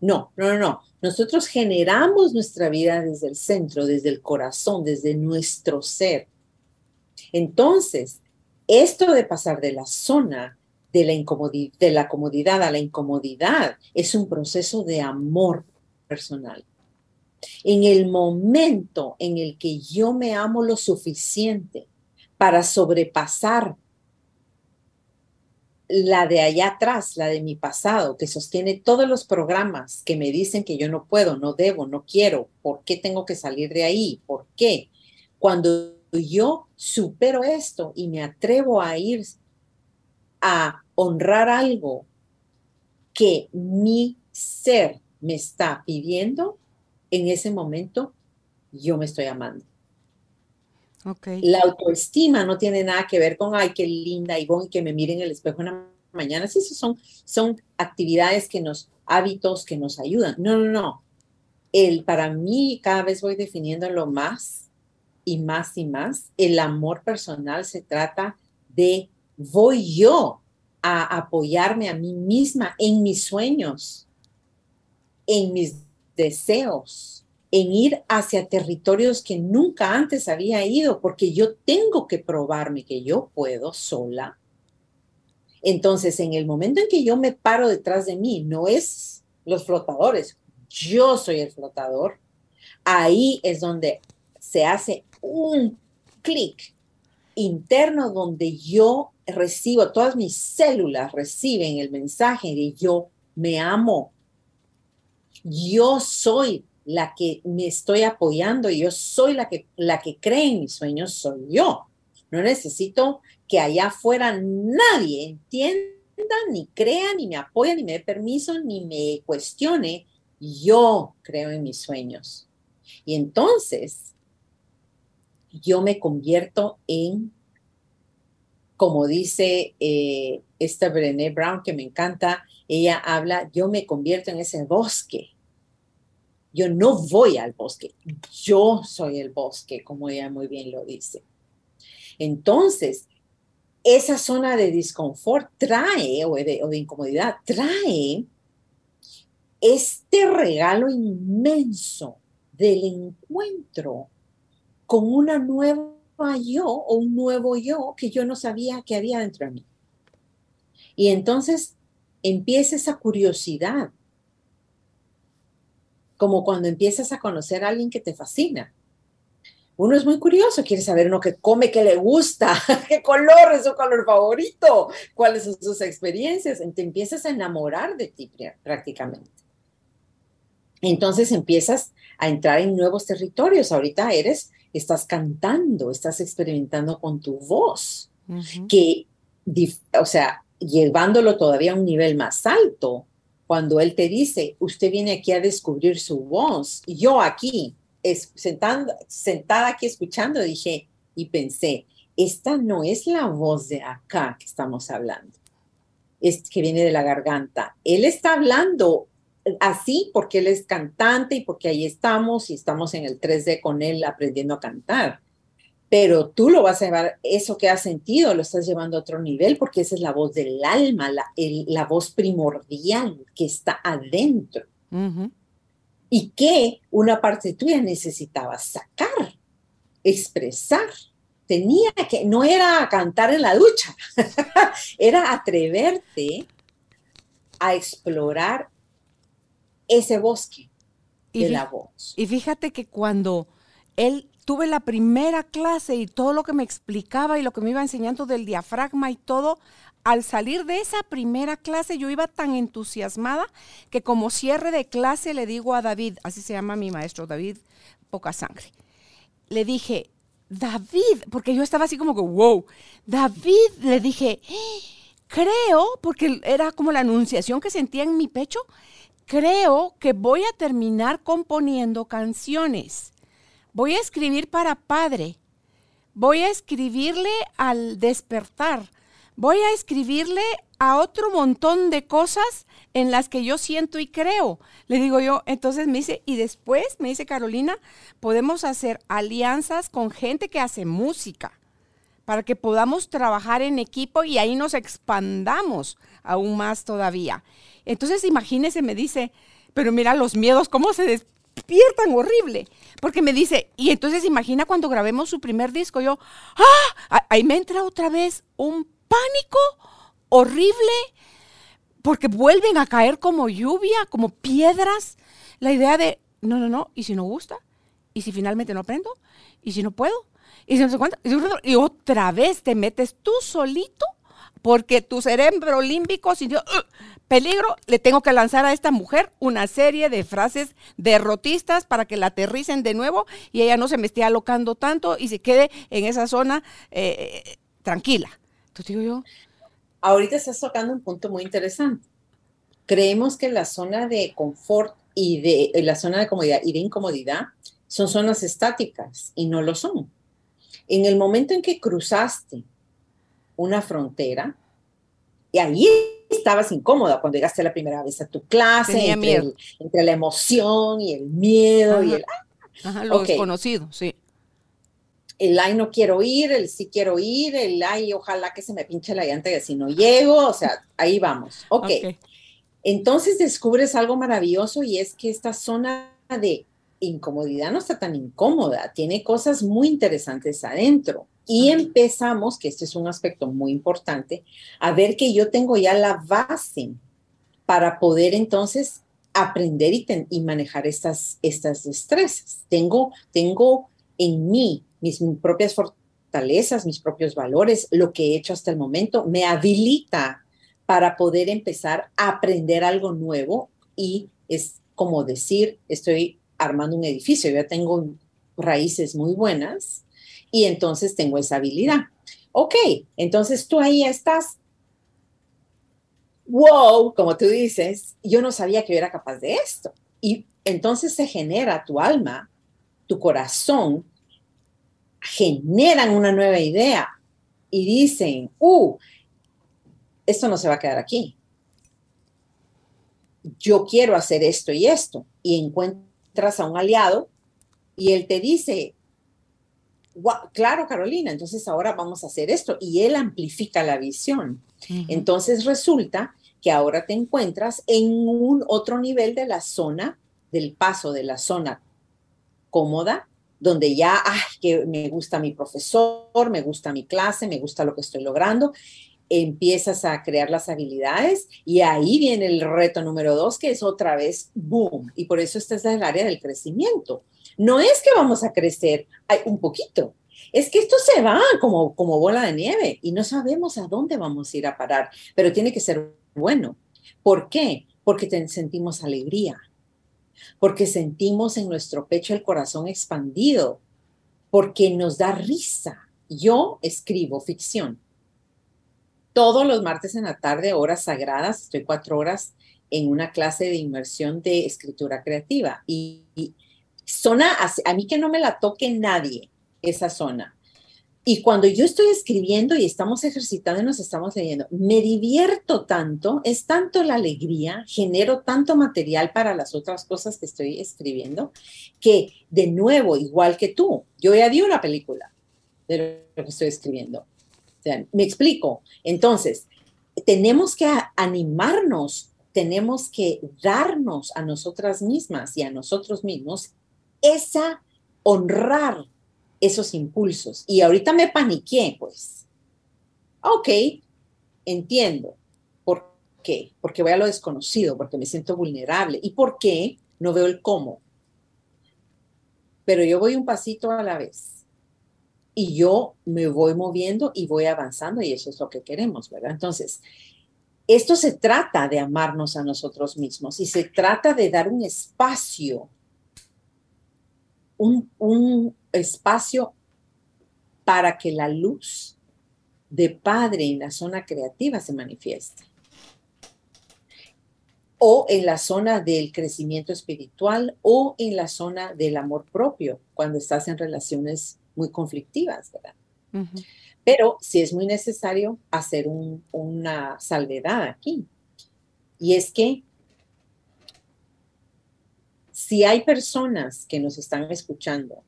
No, no, no, no. Nosotros generamos nuestra vida desde el centro, desde el corazón, desde nuestro ser. Entonces, esto de pasar de la zona de la, la comodidad a la incomodidad es un proceso de amor personal. En el momento en el que yo me amo lo suficiente para sobrepasar la de allá atrás, la de mi pasado, que sostiene todos los programas que me dicen que yo no puedo, no debo, no quiero, ¿por qué tengo que salir de ahí? ¿Por qué? Cuando yo supero esto y me atrevo a ir a honrar algo que mi ser me está pidiendo, en ese momento yo me estoy amando. La autoestima no tiene nada que ver con, ay, qué linda y que me miren en el espejo en la mañana. Sí, son, son actividades que nos, hábitos que nos ayudan. No, no, no. El, para mí, cada vez voy definiéndolo más y más y más. El amor personal se trata de, voy yo a apoyarme a mí misma en mis sueños, en mis deseos, en ir hacia territorios que nunca antes había ido, porque yo tengo que probarme que yo puedo sola. Entonces, en el momento en que yo me paro detrás de mí, no es los flotadores, yo soy el flotador, ahí es donde se hace un clic interno donde yo recibo, todas mis células reciben el mensaje de yo me amo. Yo soy la que me estoy apoyando, yo soy la que, la que cree en mis sueños, soy yo. No necesito que allá afuera nadie entienda, ni crea, ni me apoye, ni me dé permiso, ni me cuestione. Yo creo en mis sueños. Y entonces yo me convierto en, como dice eh, esta Brené Brown, que me encanta, ella habla, yo me convierto en ese bosque yo no voy al bosque, yo soy el bosque, como ella muy bien lo dice. Entonces, esa zona de disconfort trae, o de incomodidad, trae este regalo inmenso del encuentro con una nueva yo o un nuevo yo que yo no sabía que había dentro de mí. Y entonces empieza esa curiosidad como cuando empiezas a conocer a alguien que te fascina. Uno es muy curioso, quiere saber uno qué come, qué le gusta, qué color es su color favorito, cuáles son sus experiencias. Te empiezas a enamorar de ti prácticamente. Entonces empiezas a entrar en nuevos territorios. Ahorita eres, estás cantando, estás experimentando con tu voz, que, o sea, llevándolo todavía a un nivel más alto, cuando Él te dice, usted viene aquí a descubrir su voz, yo aquí, es, sentando, sentada aquí escuchando, dije y pensé, esta no es la voz de acá que estamos hablando, es que viene de la garganta. Él está hablando así porque Él es cantante y porque ahí estamos y estamos en el 3D con Él aprendiendo a cantar pero tú lo vas a llevar, eso que has sentido, lo estás llevando a otro nivel porque esa es la voz del alma, la, la voz primordial que está adentro. Y que una parte tuya necesitaba sacar. expresar, tenía que, no era cantar en la ducha, era atreverte a explorar ese bosque de la voz. Y fíjate que cuando él tuve la primera clase y todo lo que me explicaba y lo que me iba enseñando del diafragma y todo, al salir de esa primera clase yo iba tan entusiasmada que como cierre de clase le digo a David, así se llama mi maestro, David Poca Sangre, le dije, David, porque yo estaba así como que, wow, David, le dije, creo, porque era como la anunciación que sentía en mi pecho, creo que voy a terminar componiendo canciones. Voy a escribir para padre. Voy a escribirle al despertar. Voy a escribirle a otro montón de cosas en las que yo siento y creo. Le digo yo, entonces me dice, y después me dice Carolina, podemos hacer alianzas con gente que hace música para que podamos trabajar en equipo y ahí nos expandamos aún más todavía. Entonces imagínese, me dice, pero mira los miedos, cómo se despiertan horrible. Porque me dice, y entonces imagina cuando grabemos su primer disco, yo, ¡ah! Ahí me entra otra vez un pánico horrible porque vuelven a caer como lluvia, como piedras. La idea de, no, no, no, ¿y si no gusta? ¿Y si finalmente no aprendo? ¿Y si no puedo? ¿Y si no sé cuánto? Y otra vez te metes tú solito porque tu cerebro límbico sintió peligro, le tengo que lanzar a esta mujer una serie de frases derrotistas para que la aterricen de nuevo y ella no se me esté alocando tanto y se quede en esa zona eh, tranquila. Digo yo. Ahorita estás tocando un punto muy interesante. Creemos que la zona de confort y de la zona de comodidad y de incomodidad son zonas estáticas y no lo son. En el momento en que cruzaste una frontera y ahí estabas incómoda cuando llegaste la primera vez a tu clase, entre, entre, la emoción y el miedo y el... Ajá, lo desconocido, sí. El ay no quiero ir, el sí quiero ir, el ay ojalá que se me pinche la llanta y así no llego, o sea, ahí vamos. Ok. okay. Entonces descubres algo maravilloso y es que esta zona de incomodidad no está tan incómoda, tiene cosas muy interesantes adentro. Y empezamos, que este es un aspecto muy importante, a ver que yo tengo ya la base para poder entonces aprender y, manejar estas, estas destrezas. Tengo, tengo en mí mis propias fortalezas, mis propios valores, lo que he hecho hasta el momento, me habilita para poder empezar a aprender algo nuevo y es como decir, estoy armando un edificio, ya tengo raíces muy buenas y entonces tengo esa habilidad. Ok, entonces tú ahí estás. Wow, como tú dices, yo no sabía que yo era capaz de esto. Y entonces se genera tu alma, tu corazón, generan una nueva idea y dicen, uh, esto no se va a quedar aquí. Yo quiero hacer esto y esto. Y encuentro a un aliado y él te dice, claro, Carolina, entonces ahora vamos a hacer esto. Y él amplifica la visión. Entonces resulta que ahora te encuentras en un otro nivel de la zona, del paso de la zona cómoda, donde ya, ay, que me gusta mi profesor, me gusta mi clase, me gusta lo que estoy logrando, empiezas a crear las habilidades y ahí viene el reto número dos, que es otra vez boom. Y por eso esta es el área del crecimiento. No es que vamos a crecer un poquito, es que esto se va como, como bola de nieve y no sabemos a dónde vamos a ir a parar, pero tiene que ser bueno. ¿Por qué? Porque sentimos alegría, porque sentimos en nuestro pecho el corazón expandido, porque nos da risa. Yo escribo ficción todos los martes en la tarde, horas sagradas, estoy cuatro horas en una clase de inmersión de escritura creativa. Y, zona, a mí que no me la toque nadie, esa zona. Y cuando yo estoy escribiendo y estamos ejercitando y nos estamos leyendo, me divierto tanto, es tanto la alegría, genero tanto material para las otras cosas que estoy escribiendo, que de nuevo, igual que tú, yo ya vi una película de lo que estoy escribiendo me explico. Entonces, tenemos que animarnos, tenemos que darnos a nosotras mismas y a nosotros mismos esa honrar esos impulsos. Y ahorita me paniqué, pues. Ok, entiendo. ¿Por qué? Porque voy a lo desconocido, porque me siento vulnerable. ¿Y por qué? No veo el cómo. Pero yo voy un pasito a la vez. Y yo me voy moviendo y voy avanzando y eso es lo que queremos, ¿verdad? Entonces, esto se trata de amarnos a nosotros mismos y se trata de dar un espacio, un, espacio para que la luz de Padre en la zona creativa se manifieste. O en la zona del crecimiento espiritual o en la zona del amor propio, cuando estás en relaciones muy conflictivas, ¿verdad? Pero sí es muy necesario hacer una salvedad aquí. Y es que si hay personas que nos están escuchando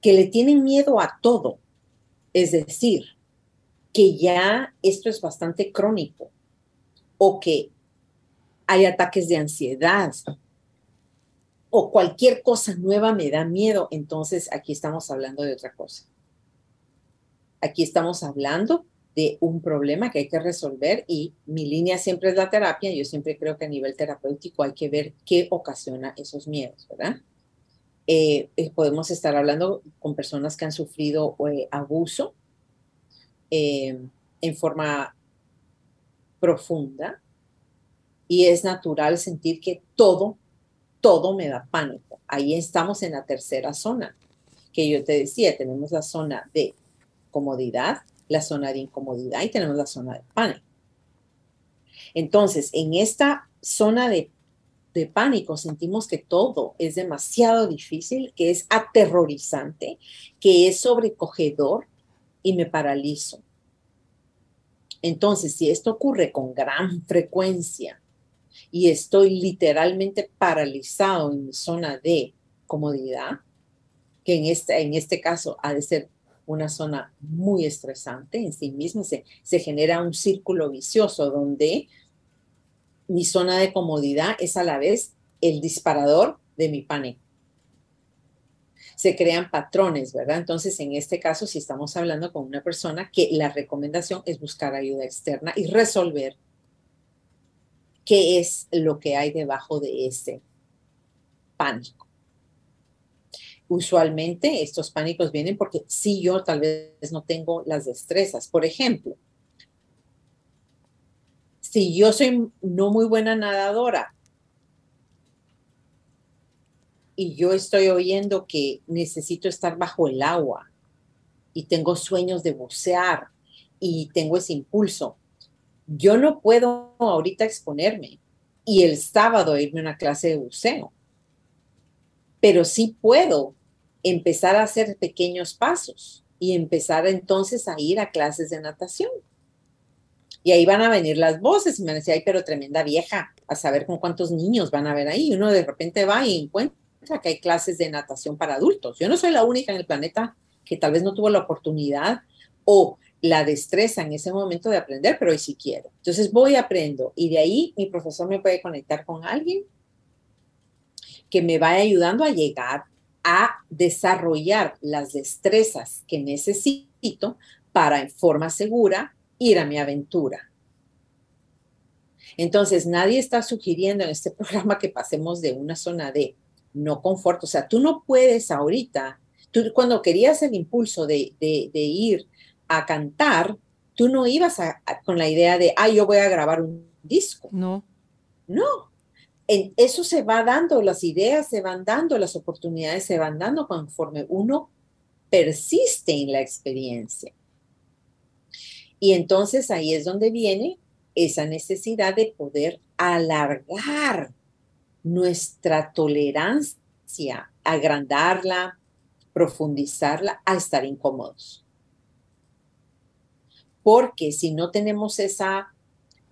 que le tienen miedo a todo, es decir, que ya esto es bastante crónico o que hay ataques de ansiedad o cualquier cosa nueva me da miedo, entonces aquí estamos hablando de otra cosa. Aquí estamos hablando de un problema que hay que resolver y mi línea siempre es la terapia. Yo siempre creo que a nivel terapéutico hay que ver qué ocasiona esos miedos, ¿verdad? Eh, eh, podemos estar hablando con personas que han sufrido eh, abuso en forma profunda y es natural sentir que todo, todo me da pánico. Ahí estamos en la tercera zona que yo te decía, tenemos la zona de comodidad, la zona de incomodidad y tenemos la zona de pánico. Entonces, en esta zona de, de, pánico sentimos que todo es demasiado difícil, que es aterrorizante, que es sobrecogedor y me paralizo. Entonces, si esto ocurre con gran frecuencia y estoy literalmente paralizado en mi zona de comodidad, que en este, en este caso ha de ser una zona muy estresante en sí misma, se, se genera un círculo vicioso donde mi zona de comodidad es a la vez el disparador de mi pánico. Se crean patrones, ¿verdad? Entonces, en este caso, si estamos hablando con una persona que la recomendación es buscar ayuda externa y resolver qué es lo que hay debajo de ese pánico usualmente estos pánicos vienen porque si yo tal vez no tengo las destrezas. Por ejemplo, si yo soy no muy buena nadadora y yo estoy oyendo que necesito estar bajo el agua y tengo sueños de bucear y tengo ese impulso, yo no puedo ahorita exponerme y el sábado irme a una clase de buceo pero sí puedo empezar a hacer pequeños pasos y empezar entonces a ir a clases de natación. Y ahí van a venir las voces y me decía, ay, pero tremenda vieja, a saber con cuántos niños van a ver ahí. Y uno de repente va y encuentra que hay clases de natación para adultos. Yo no soy la única en el planeta que tal vez no tuvo la oportunidad o la destreza en ese momento de aprender, pero hoy sí quiero. Entonces voy, aprendo y de ahí mi profesor me puede conectar con alguien que me vaya ayudando a llegar a desarrollar las destrezas que necesito para en forma segura ir a mi aventura. Entonces, nadie está sugiriendo en este programa que pasemos de una zona de no confort. O sea, tú no puedes ahorita, tú cuando querías el impulso de, ir a cantar, tú no ibas con la idea de, ah, yo voy a grabar un disco. No. No, eso se va dando, las ideas se van dando, las oportunidades se van dando conforme uno persiste en la experiencia. Y entonces ahí es donde viene esa necesidad de poder alargar nuestra tolerancia, agrandarla, profundizarla a estar incómodos. Porque si no tenemos esa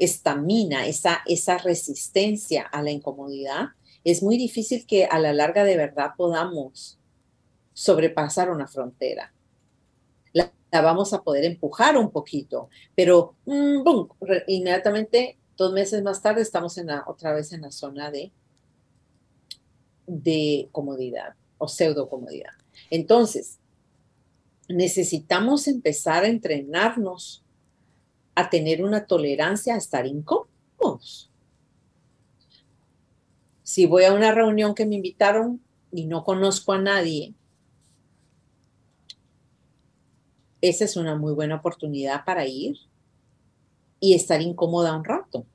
estamina, esa, esa resistencia a la incomodidad, es muy difícil que a la larga de verdad podamos sobrepasar una frontera. La, vamos a poder empujar un poquito, pero mm, inmediatamente, dos meses más tarde, estamos en otra vez en la zona de, de comodidad o pseudo comodidad. Entonces, necesitamos empezar a entrenarnos a tener una tolerancia a estar incómodos. Si voy a una reunión que me invitaron y no conozco a nadie, esa es una muy buena oportunidad para ir y estar incómoda un rato.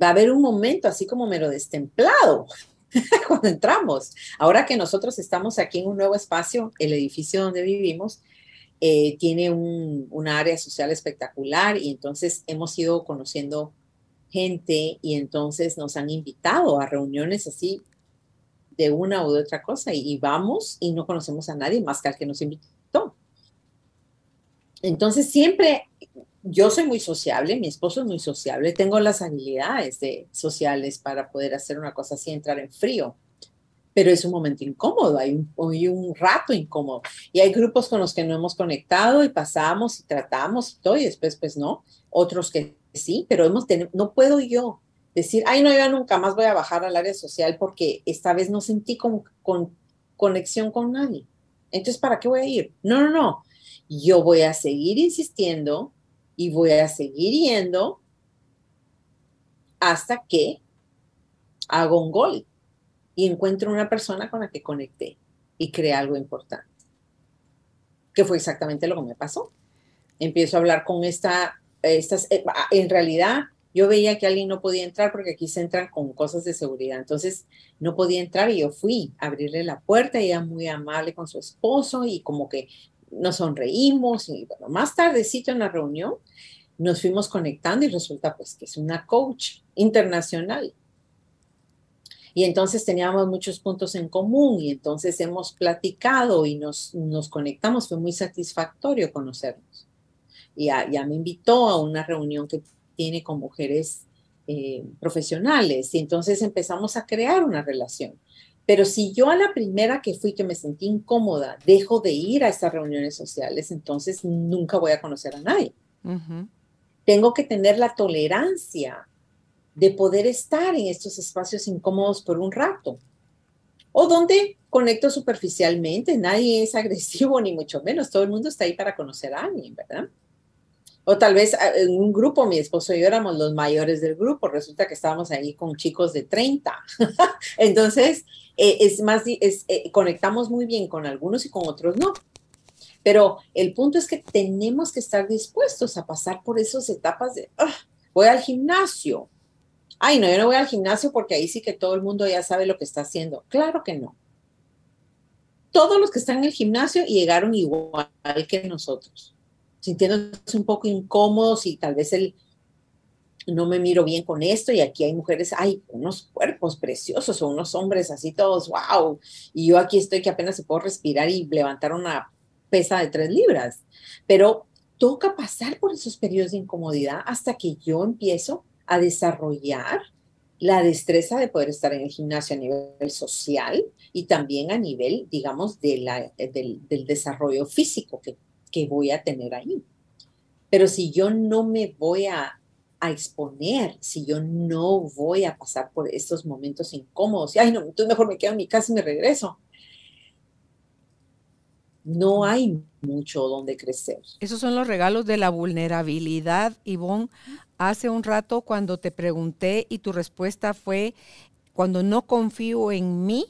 Va a haber un momento así como mero destemplado cuando entramos. Ahora que nosotros estamos aquí en un nuevo espacio, el edificio donde vivimos eh, tiene un, área social espectacular y entonces hemos ido conociendo gente y entonces nos han invitado a reuniones así de una u de otra cosa y, y vamos y no conocemos a nadie más que al que nos invitó. Entonces siempre yo soy muy sociable, mi esposo es muy sociable, tengo las habilidades de, sociales para poder hacer una cosa así, entrar en frío, pero es un momento incómodo, hay un, un rato incómodo. Y hay grupos con los que no hemos conectado y pasamos y tratamos y todo, y después pues no, otros que sí, pero hemos tenido, no puedo yo decir, ay, no, yo nunca más voy a bajar al área social porque esta vez no sentí como con conexión con nadie. Entonces, ¿para qué voy a ir? No, no, no. Yo voy a seguir insistiendo y voy a seguir yendo hasta que hago un gol y encuentro una persona con la que conecté y creé algo importante. Que fue exactamente lo que me pasó. Empiezo a hablar con esta, estas, eh, en realidad yo veía que alguien no podía entrar porque aquí se entran con cosas de seguridad. Entonces no podía entrar y yo fui a abrirle la puerta. Ella muy amable con su esposo y como que nos sonreímos y bueno, más tardecito en la reunión nos fuimos conectando y resulta pues que es una coach internacional. Y entonces teníamos muchos puntos en común y entonces hemos platicado y nos, nos conectamos. Fue muy satisfactorio conocernos. Y ya, me invitó a una reunión que tiene con mujeres eh, profesionales y entonces empezamos a crear una relación. Pero si yo a la primera que fui que me sentí incómoda dejo de ir a estas reuniones sociales, entonces nunca voy a conocer a nadie. Tengo que tener la tolerancia de poder estar en estos espacios incómodos por un rato. O donde conecto superficialmente, nadie es agresivo ni mucho menos, todo el mundo está ahí para conocer a alguien, ¿verdad? O tal vez ah, en un grupo, mi esposo y yo éramos los mayores del grupo, resulta que estábamos ahí con chicos de 30. Entonces, eh, es más, es, eh, conectamos muy bien con algunos y con otros no. Pero el punto es que tenemos que estar dispuestos a pasar por esas etapas de, ah, voy al gimnasio. Ay, no, yo no voy al gimnasio porque ahí sí que todo el mundo ya sabe lo que está haciendo. Claro que no. Todos los que están en el gimnasio llegaron igual que nosotros sintiéndose un poco incómodos y tal vez el no me miro bien con esto y aquí hay mujeres, hay unos cuerpos preciosos o unos hombres así todos, wow, y yo aquí estoy que apenas se puedo respirar y levantar una pesa de tres libras, pero toca pasar por esos periodos de incomodidad hasta que yo empiezo a desarrollar la destreza de poder estar en el gimnasio a nivel social y también a nivel, digamos, del, del desarrollo físico que que voy a tener ahí. Pero si yo no me voy a, a exponer, si yo no voy a pasar por estos momentos incómodos, y ay, no, entonces mejor me quedo en mi casa y me regreso. No hay mucho donde crecer. Esos son los regalos de la vulnerabilidad, Ivonne. Hace un rato cuando te pregunté y tu respuesta fue, cuando no confío en mí,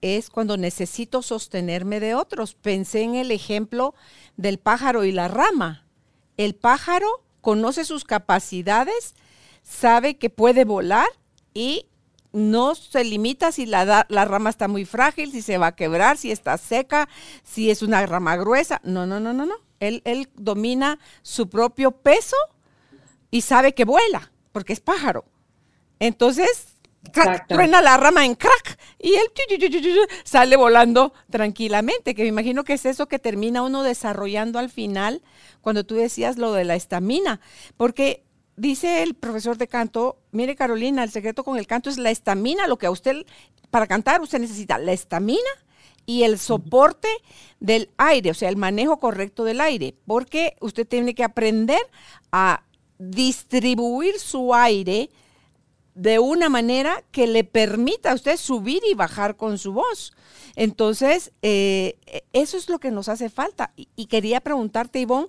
es cuando necesito sostenerme de otros. Pensé en el ejemplo del pájaro y la rama. El pájaro conoce sus capacidades, sabe que puede volar y no se limita si la, la, rama está muy frágil, si se va a quebrar, si está seca, si es una rama gruesa. No, no, no, no, no. Él, él domina su propio peso y sabe que vuela, porque es pájaro. Entonces, truena la rama en crack y él sale volando tranquilamente, que me imagino que es eso que termina uno desarrollando al final cuando tú decías lo de la estamina, porque dice el profesor de canto, mire Carolina, el secreto con el canto es la estamina, lo que a usted, para cantar usted necesita la estamina y el soporte del aire, o sea, el manejo correcto del aire, porque usted tiene que aprender a distribuir su aire, de una manera que le permita a usted subir y bajar con su voz. Entonces, eh, eso es lo que nos hace falta. Y, y quería preguntarte, Ivonne,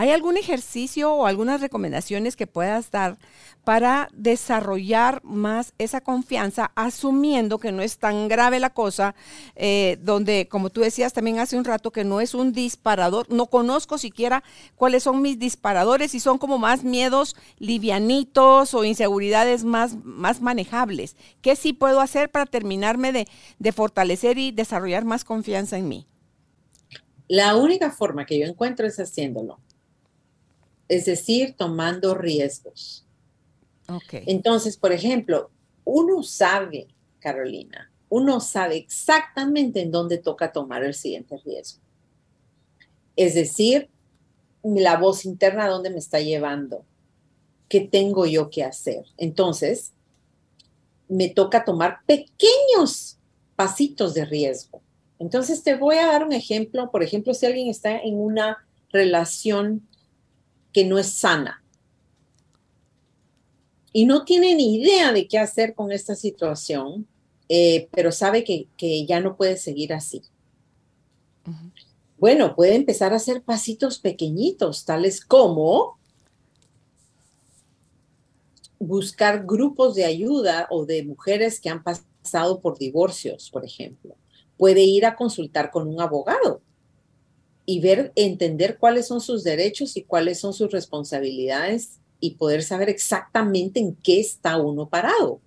¿Hay algún ejercicio o algunas recomendaciones que puedas dar para desarrollar más esa confianza, asumiendo que no es tan grave la cosa, eh, donde, como tú decías también hace un rato, que no es un disparador, no conozco siquiera cuáles son mis disparadores y son como más miedos livianitos o inseguridades más, más manejables? ¿Qué sí puedo hacer para terminarme de, de fortalecer y desarrollar más confianza en mí? La única forma que yo encuentro es haciéndolo es decir, tomando riesgos. Entonces, por ejemplo, uno sabe, Carolina, uno sabe exactamente en dónde toca tomar el siguiente riesgo. Es decir, la voz interna, ¿dónde me está llevando? ¿Qué tengo yo que hacer? Entonces, me toca tomar pequeños pasitos de riesgo. Entonces, te voy a dar un ejemplo. Por ejemplo, si alguien está en una relación que no es sana. Y no tiene ni idea de qué hacer con esta situación, eh, pero sabe que, ya no puede seguir así. Bueno, puede empezar a hacer pasitos pequeñitos, tales como buscar grupos de ayuda o de mujeres que han pasado por divorcios, por ejemplo. Puede ir a consultar con un abogado y ver, entender cuáles son sus derechos y cuáles son sus responsabilidades y poder saber exactamente en qué está uno parado.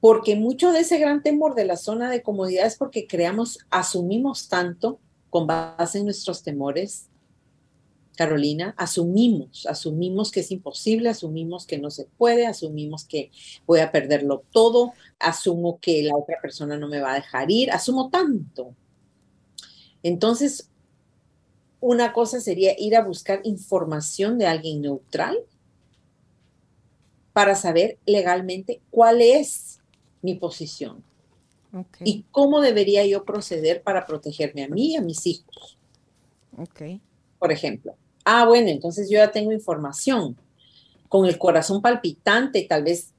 Porque mucho de ese gran temor de la zona de comodidad es porque creamos, asumimos tanto con base en nuestros temores, Carolina, asumimos, asumimos que es imposible, asumimos que no se puede, asumimos que voy a perderlo todo, asumo que la otra persona no me va a dejar ir, asumo tanto. Entonces, una cosa sería ir a buscar información de alguien neutral para saber legalmente cuál es mi posición y cómo debería yo proceder para protegerme a mí y a mis hijos. Ok. Por ejemplo. Ah, bueno, entonces yo ya tengo información con el corazón palpitante, tal vez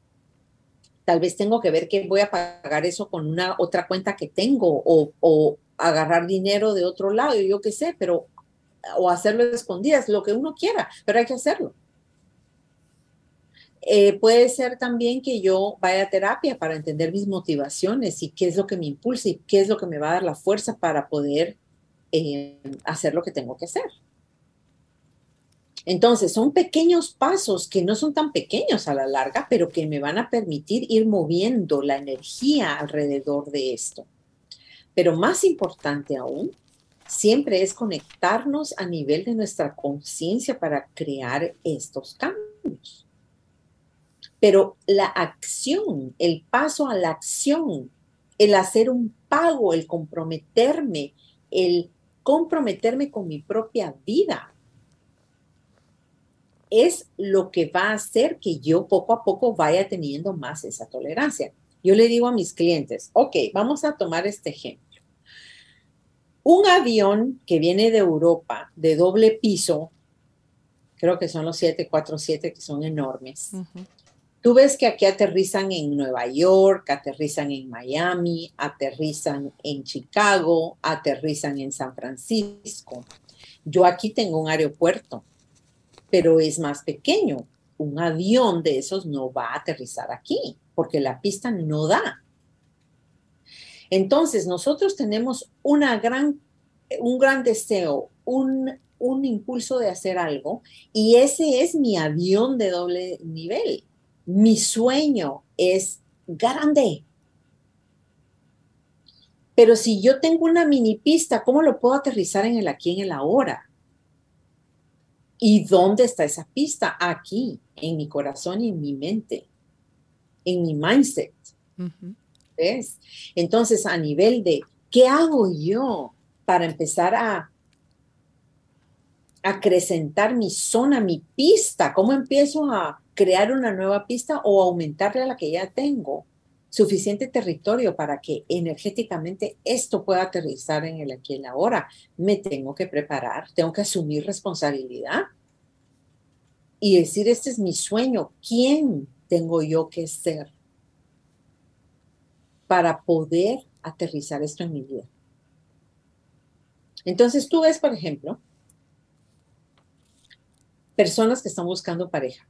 tal vez tengo que ver que voy a pagar eso con una otra cuenta que tengo o, o agarrar dinero de otro lado, yo qué sé, pero o hacerlo escondidas, lo que uno quiera, pero hay que hacerlo. Eh, puede ser también que yo vaya a terapia para entender mis motivaciones y qué es lo que me impulsa y qué es lo que me va a dar la fuerza para poder eh, hacer lo que tengo que hacer. Entonces, son pequeños pasos que no son tan pequeños a la larga, pero que me van a permitir ir moviendo la energía alrededor de esto. Pero más importante aún siempre es conectarnos a nivel de nuestra conciencia para crear estos cambios. Pero la acción, el paso a la acción, el hacer un pago, el comprometerme, el comprometerme con mi propia vida, es lo que va a hacer que yo poco a poco vaya teniendo más esa tolerancia. Yo le digo a mis clientes, ok, vamos a tomar este ejemplo. Un avión que viene de Europa de doble piso, creo que son los 747 que son enormes. Tú ves que aquí aterrizan en Nueva York, aterrizan en Miami, aterrizan en Chicago, aterrizan en San Francisco. Yo aquí tengo un aeropuerto, pero es más pequeño. Un avión de esos no va a aterrizar aquí porque la pista no da. Entonces, nosotros tenemos un gran deseo, un, impulso de hacer algo y ese es mi avión de doble nivel. Mi sueño es grande. Pero si yo tengo una mini pista, ¿cómo lo puedo aterrizar en el aquí, en el ahora? ¿Y dónde está esa pista? Aquí, en mi corazón y en mi mente, en mi mindset. Entonces, a nivel de, ¿qué hago yo para empezar a acrecentar mi zona, mi pista? ¿Cómo empiezo a crear una nueva pista o aumentarle a la que ya tengo? suficiente territorio para que energéticamente esto pueda aterrizar en el aquí y el ahora. Me tengo que preparar, tengo que asumir responsabilidad y decir, este es mi sueño. ¿Quién tengo yo que ser para poder aterrizar esto en mi vida? Entonces tú ves, por ejemplo, personas que están buscando pareja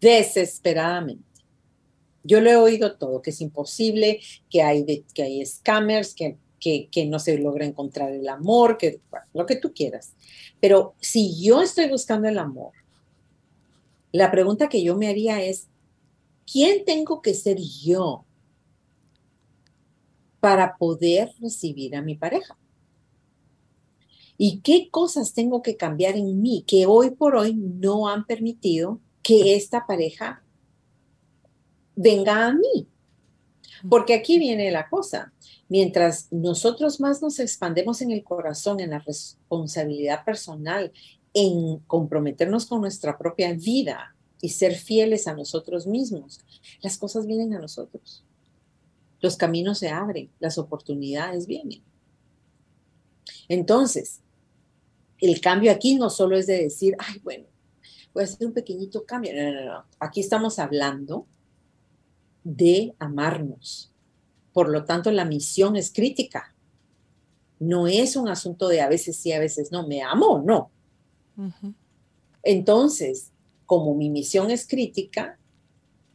desesperadamente. Yo lo he oído todo, que es imposible, que hay, que hay scammers, que, que, no se logra encontrar el amor, que lo que tú quieras. Pero si yo estoy buscando el amor, la pregunta que yo me haría es, ¿quién tengo que ser yo para poder recibir a mi pareja? ¿Y qué cosas tengo que cambiar en mí que hoy por hoy no han permitido que esta pareja venga a mí? Porque aquí viene la cosa. Mientras nosotros más nos expandemos en el corazón, en la responsabilidad personal, en comprometernos con nuestra propia vida y ser fieles a nosotros mismos, las cosas vienen a nosotros. Los caminos se abren, las oportunidades vienen. Entonces, el cambio aquí no solo es de decir, ay, bueno, voy a hacer un pequeñito cambio. No, no, no. Aquí estamos hablando de amarnos. Por lo tanto, la misión es crítica. No es un asunto de a veces sí, a veces no. ¿Me amo o no? Entonces, como mi misión es crítica,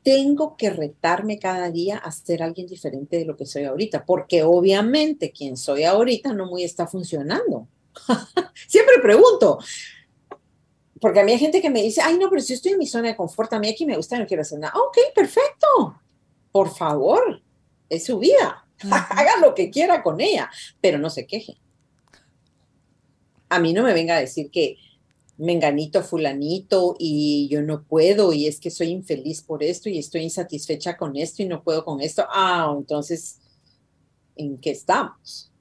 tengo que retarme cada día a ser alguien diferente de lo que soy ahorita, porque obviamente quien soy ahorita no muy está funcionando. Siempre pregunto, porque a mí hay gente que me dice, ay, no, pero si estoy en mi zona de confort, a mí aquí me gusta, no quiero hacer nada. Ok, perfecto. Por favor, es su vida. Haga lo que quiera con ella, pero no se queje. A mí no me venga a decir que menganito, fulanito, y yo no puedo, y es que soy infeliz por esto, y estoy insatisfecha con esto, y no puedo con esto. Ah, entonces, ¿en qué estamos?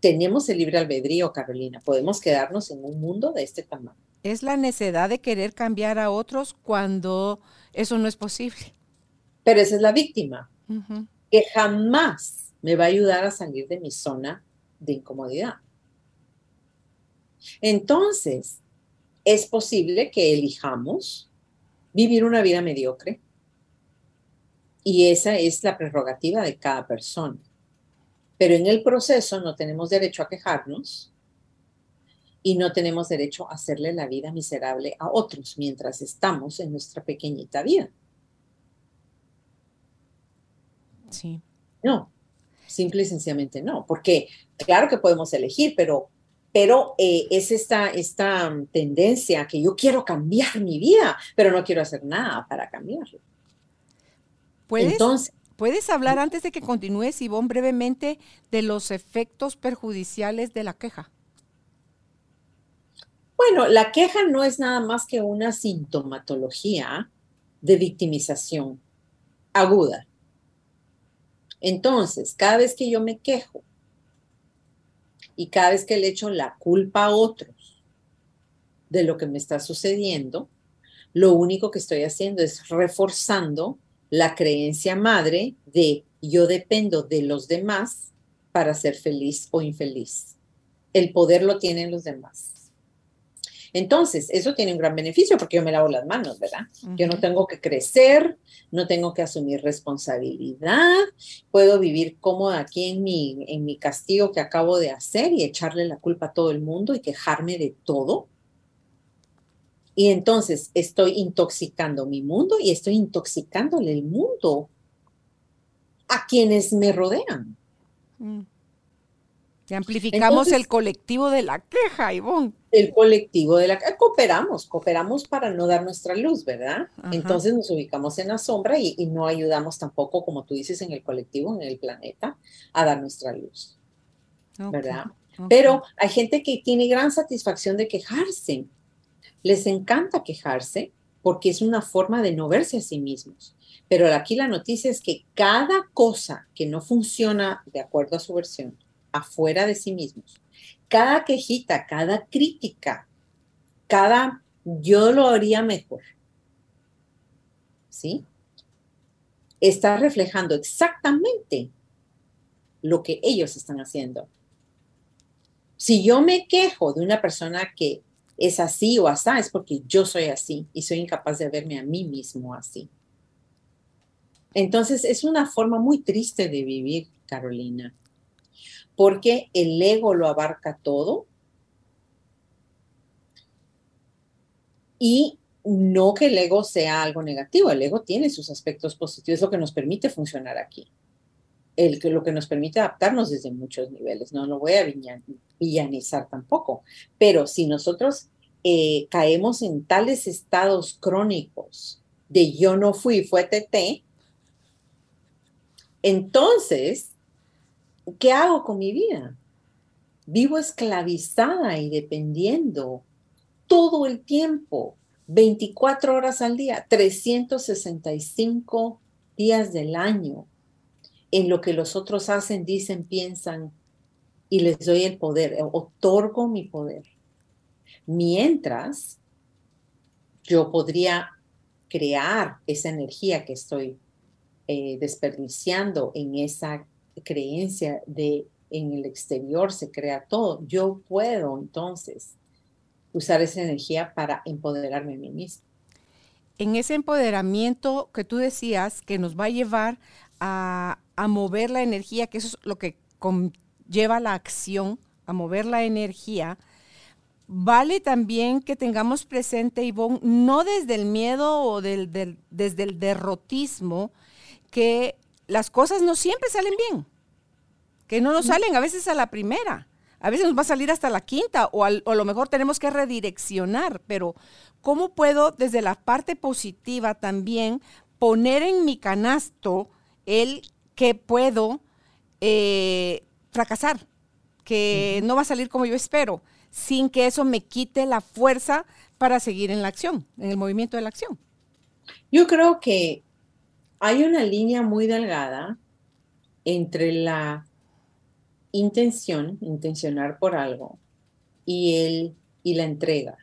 tenemos el libre albedrío, Carolina. Podemos quedarnos en un mundo de este tamaño. Es la necesidad de querer cambiar a otros cuando eso no es posible. Pero esa es la víctima, que jamás me va a ayudar a salir de mi zona de incomodidad. Entonces, es posible que elijamos vivir una vida mediocre. Y esa es la prerrogativa de cada persona. Pero en el proceso no tenemos derecho a quejarnos y no tenemos derecho a hacerle la vida miserable a otros mientras estamos en nuestra pequeñita vida. Sí. No, simple y sencillamente no, porque claro que podemos elegir, pero, pero eh, es esta, esta tendencia que yo quiero cambiar mi vida, pero no quiero hacer nada para cambiarlo. Entonces, ¿Puedes hablar antes de que continúes, Ivonne, brevemente de los efectos perjudiciales de la queja? Bueno, la queja no es nada más que una sintomatología de victimización aguda. Entonces, cada vez que yo me quejo y cada vez que le echo la culpa a otros de lo que me está sucediendo, lo único que estoy haciendo es reforzando la creencia madre de yo dependo de los demás para ser feliz o infeliz. El poder lo tienen los demás. Entonces, eso tiene un gran beneficio porque yo me lavo las manos, ¿verdad? Yo no tengo que crecer, no tengo que asumir responsabilidad, puedo vivir cómoda aquí en mi, en mi castigo que acabo de hacer y echarle la culpa a todo el mundo y quejarme de todo y entonces estoy intoxicando mi mundo y estoy intoxicándole el mundo a quienes me rodean. Mm. Y amplificamos el colectivo de la queja, Ivonne. El colectivo de la queja. Cooperamos, cooperamos para no dar nuestra luz, ¿verdad? Entonces nos ubicamos en la sombra y, no ayudamos tampoco, como tú dices, en el colectivo, en el planeta, a dar nuestra luz. ¿Verdad? Pero hay gente que tiene gran satisfacción de quejarse les encanta quejarse porque es una forma de no verse a sí mismos. Pero aquí la noticia es que cada cosa que no funciona de acuerdo a su versión, afuera de sí mismos, cada quejita, cada crítica, cada yo lo haría mejor, ¿sí? Está reflejando exactamente lo que ellos están haciendo. Si yo me quejo de una persona que es así o así, es porque yo soy así y soy incapaz de verme a mí mismo así. Entonces es una forma muy triste de vivir, Carolina, porque el ego lo abarca todo y no que el ego sea algo negativo, el ego tiene sus aspectos positivos, es lo que nos permite funcionar aquí el, lo que nos permite adaptarnos desde muchos niveles. No lo voy a villanizar tampoco, pero si nosotros eh, caemos en tales estados crónicos de yo no fui, fue TT, entonces, ¿qué hago con mi vida? Vivo esclavizada y dependiendo todo el tiempo, 24 horas al día, 365 días del año, en lo que los otros hacen, dicen, piensan y les doy el poder, otorgo mi poder. Mientras yo podría crear esa energía que estoy eh, desperdiciando en esa creencia de en el exterior se crea todo. Yo puedo entonces usar esa energía para empoderarme a mí mismo. En ese empoderamiento que tú decías que nos va a llevar a, a mover la energía, que eso es lo que lleva la acción, a mover la energía, vale también que tengamos presente, Ivonne, no desde el miedo o del, desde el derrotismo, que las cosas no siempre salen bien, que no nos salen a veces a la primera, a veces nos va a salir hasta la quinta o, o a lo mejor tenemos que redireccionar, pero ¿cómo puedo desde la parte positiva también poner en mi canasto el que puedo eh, fracasar, que no va a salir como yo espero, sin que eso me quite la fuerza para seguir en la acción, en el movimiento de la acción. Yo creo que hay una línea muy delgada entre la intención, intencionar por algo, y, el, y la entrega.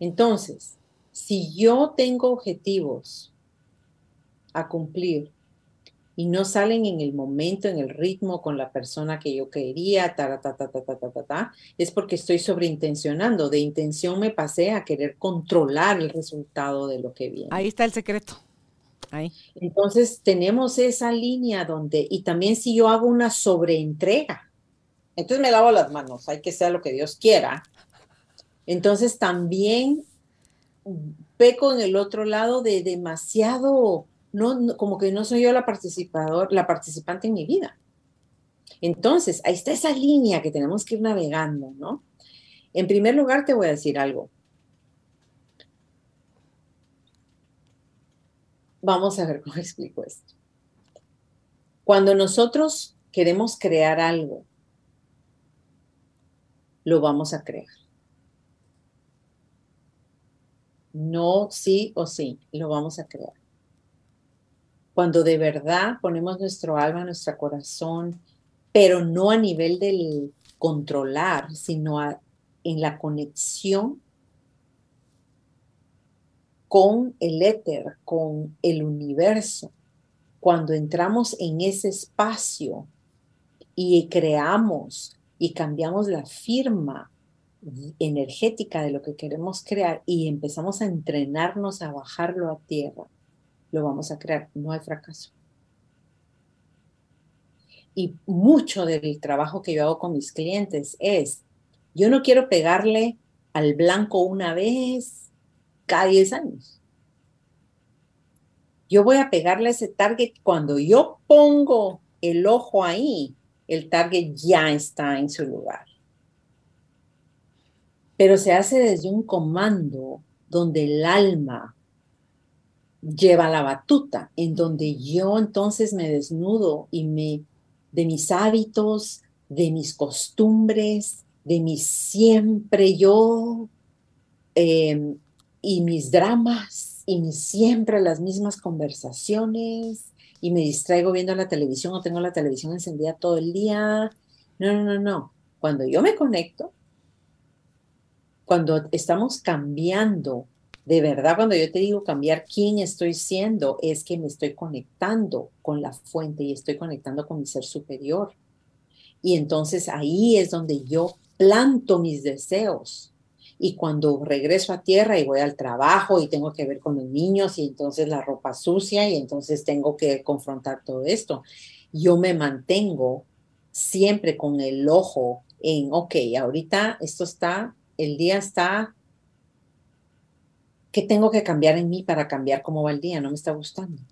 Entonces, si yo tengo objetivos a cumplir y no salen en el momento, en el ritmo con la persona que yo quería, ta, ta, ta, ta, ta, ta, ta, es porque estoy sobreintencionando. De intención me pasé a querer controlar el resultado de lo que viene. Ahí está el secreto. Ahí. Entonces tenemos esa línea donde, y también si yo hago una sobreentrega, entonces me lavo las manos, hay que ser lo que Dios quiera. Entonces también peco en el otro lado de demasiado no, como que no soy yo la participador, la participante en mi vida. Entonces, ahí está esa línea que tenemos que ir navegando, ¿no? En primer lugar, te voy a decir algo. Vamos a ver cómo explico esto. Cuando nosotros queremos crear algo, lo vamos a crear. No sí o sí, lo vamos a crear cuando de verdad ponemos nuestro alma, nuestro corazón, pero no a nivel del controlar, sino en la conexión con el éter, con el universo. Cuando entramos en ese espacio y creamos y cambiamos la firma energética de lo que queremos crear y empezamos a entrenarnos a bajarlo a tierra, lo vamos a crear, no hay fracaso. Y mucho del trabajo que yo hago con mis clientes es, yo no quiero pegarle al blanco una vez cada 10 años. Yo voy a pegarle a ese target cuando yo pongo el ojo ahí, el target ya está en su lugar. Pero se hace desde un comando donde el alma lleva la batuta, en donde yo entonces me desnudo y me de mis hábitos, de mis costumbres, de mi siempre yo em, y mis dramas y mis siempre las mismas conversaciones y me distraigo viendo la televisión o tengo la televisión encendida todo el día. No, no, no, no. Cuando yo me conecto, cuando estamos cambiando de verdad, cuando yo te digo cambiar quién estoy siendo, es que me estoy conectando con la fuente y estoy conectando con mi ser superior. Y entonces ahí es donde yo planto mis deseos. Y cuando regreso a tierra y voy al trabajo y tengo que ver con los niños y entonces la ropa sucia y entonces tengo que confrontar todo esto, yo me mantengo siempre con el ojo en, ok, ahorita esto está, el día está, ¿qué tengo que cambiar en mí para cambiar cómo va el día? No me está gustando.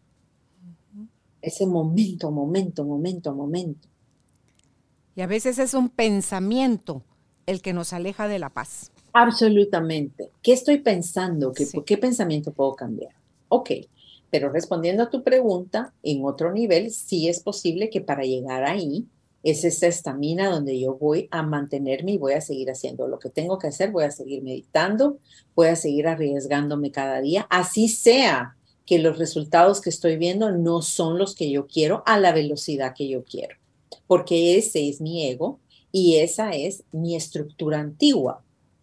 Ese momento, momento, momento, momento. Y a veces es un pensamiento el que nos aleja de la paz. Absolutamente. ¿Qué estoy pensando? ¿Qué, ¿Qué pensamiento puedo cambiar? Ok, pero respondiendo a tu pregunta, en otro nivel, sí es posible que para llegar ahí es esta estamina donde yo voy a mantenerme y voy a seguir haciendo lo que tengo que hacer, voy a seguir meditando, voy a seguir arriesgándome cada día, así sea que los resultados que estoy viendo no son los que yo quiero a la velocidad que yo quiero, porque ese es mi ego y esa es mi estructura antigua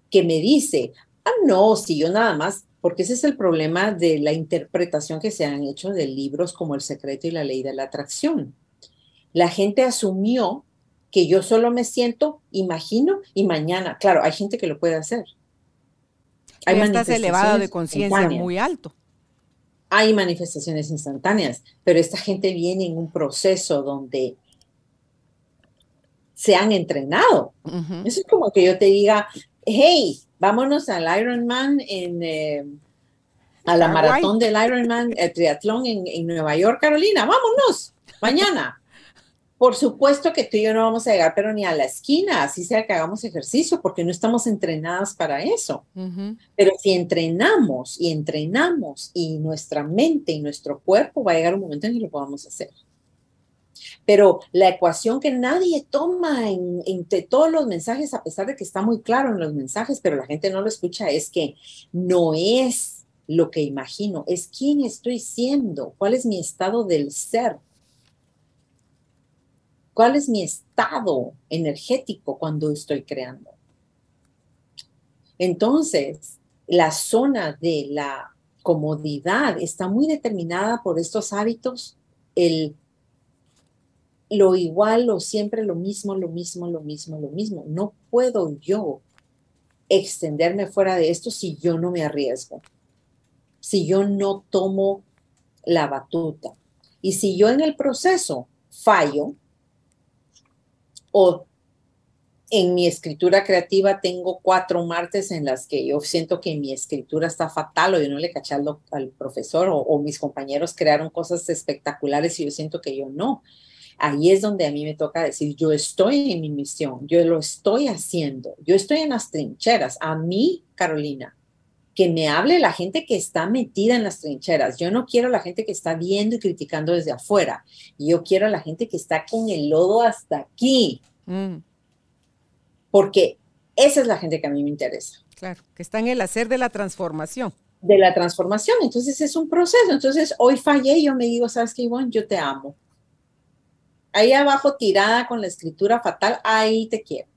que me dice, ah, no, si yo nada más, porque ese es el problema de la interpretación que se han hecho de libros como El secreto y la ley de la atracción la gente asumió que yo solo me siento, imagino y mañana. Claro, hay gente que lo puede hacer. Hay estás elevado de conciencia muy alto. Hay manifestaciones instantáneas, pero esta gente viene en un proceso donde se han entrenado. Eso es como que yo te diga, hey, vámonos al Ironman en... Eh, a la maratón del Ironman, el triatlón en, en Nueva York, Carolina, vámonos, mañana. Por supuesto que tú y yo no vamos a llegar, pero ni a la esquina, así sea que hagamos ejercicio, porque no estamos entrenadas para eso. Pero si entrenamos y entrenamos y nuestra mente y nuestro cuerpo va a llegar un momento en que lo podamos hacer. Pero la ecuación que nadie toma entre todos los mensajes, a pesar de que está muy claro en los mensajes, pero la gente no lo escucha, es que no es lo que imagino, es quién estoy siendo, cuál es mi estado del ser ¿Cuál es mi estado energético cuando estoy creando? Entonces, la zona de la comodidad está muy determinada por estos hábitos, el lo igual, o siempre lo mismo, lo mismo, lo mismo, lo mismo. No puedo yo extenderme fuera de esto si yo no me arriesgo, si yo no tomo la batuta. Y si yo en el proceso fallo, o en mi escritura creativa tengo cuatro martes en las que yo siento que mi escritura está fatal o yo no le caché al, al profesor o, mis compañeros crearon cosas espectaculares y yo siento que yo no. Ahí es donde a mí me toca decir, yo estoy en mi misión, yo lo estoy haciendo, yo estoy en las trincheras. A mí, Carolina, que me hable la gente que está metida en las trincheras. Yo no quiero la gente que está viendo y criticando desde afuera. Yo quiero la gente que está con el lodo hasta aquí. Mm. Porque esa es la gente que a mí me interesa. Claro, que está en el hacer de la transformación. De la transformación. Entonces es un proceso. Entonces hoy fallé y yo me digo, ¿sabes qué, Ivonne? Yo te amo. Ahí abajo tirada con la escritura fatal, ahí te quiero.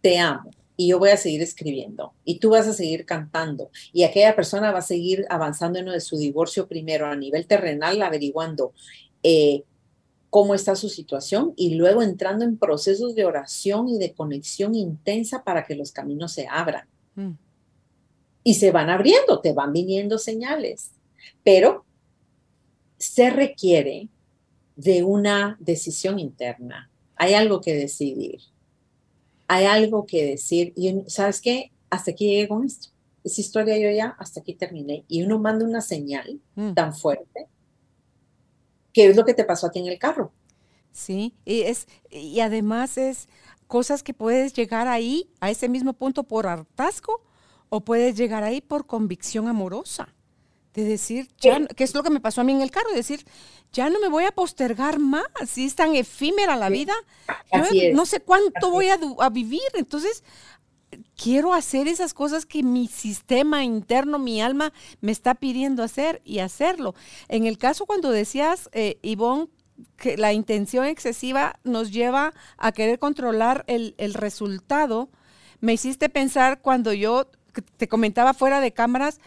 Te amo y yo voy a seguir escribiendo y tú vas a seguir cantando y aquella persona va a seguir avanzando en lo de su divorcio primero a nivel terrenal, averiguando eh, cómo está su situación y luego entrando en procesos de oración y de conexión intensa para que los caminos se abran. Mm. Y se van abriendo, te van viniendo señales, pero se requiere de una decisión interna. Hay algo que decidir hay algo que decir. Y ¿sabes qué? Hasta aquí llegué con esto. Esa historia yo ya, hasta aquí terminé. Y uno manda una señal mm. tan fuerte. ¿Qué es lo que te pasó a ti en el carro? Sí, y, es, y además es cosas que puedes llegar ahí, a ese mismo punto por hartazgo, o puedes llegar ahí por convicción amorosa de decir, ya, ¿qué es lo que me pasó a mí en el carro? De decir, ya no me voy a postergar más, si es tan efímera la vida, no sé cuánto voy a, vivir, entonces quiero hacer esas cosas que mi sistema interno, mi alma me está pidiendo hacer y hacerlo. En el caso cuando decías, eh, Ivonne, que la intención excesiva nos lleva a querer controlar el, el resultado, me hiciste pensar cuando yo te comentaba fuera de cámaras,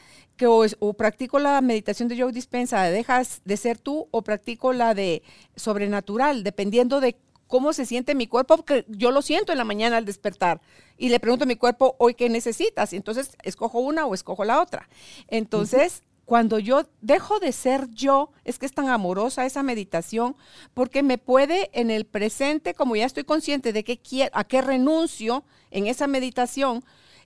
que o, practico la meditación de Joe Dispensa, dejas de ser tú, o practico la de sobrenatural, dependiendo de cómo se siente mi cuerpo, porque yo lo siento en la mañana al despertar. Y le pregunto a mi cuerpo, hoy qué necesitas. Y entonces escojo una o escojo la otra. Entonces, cuando yo dejo de ser yo, es que es tan amorosa esa meditación, porque me puede en el presente, como ya estoy consciente de qué a qué renuncio en esa meditación,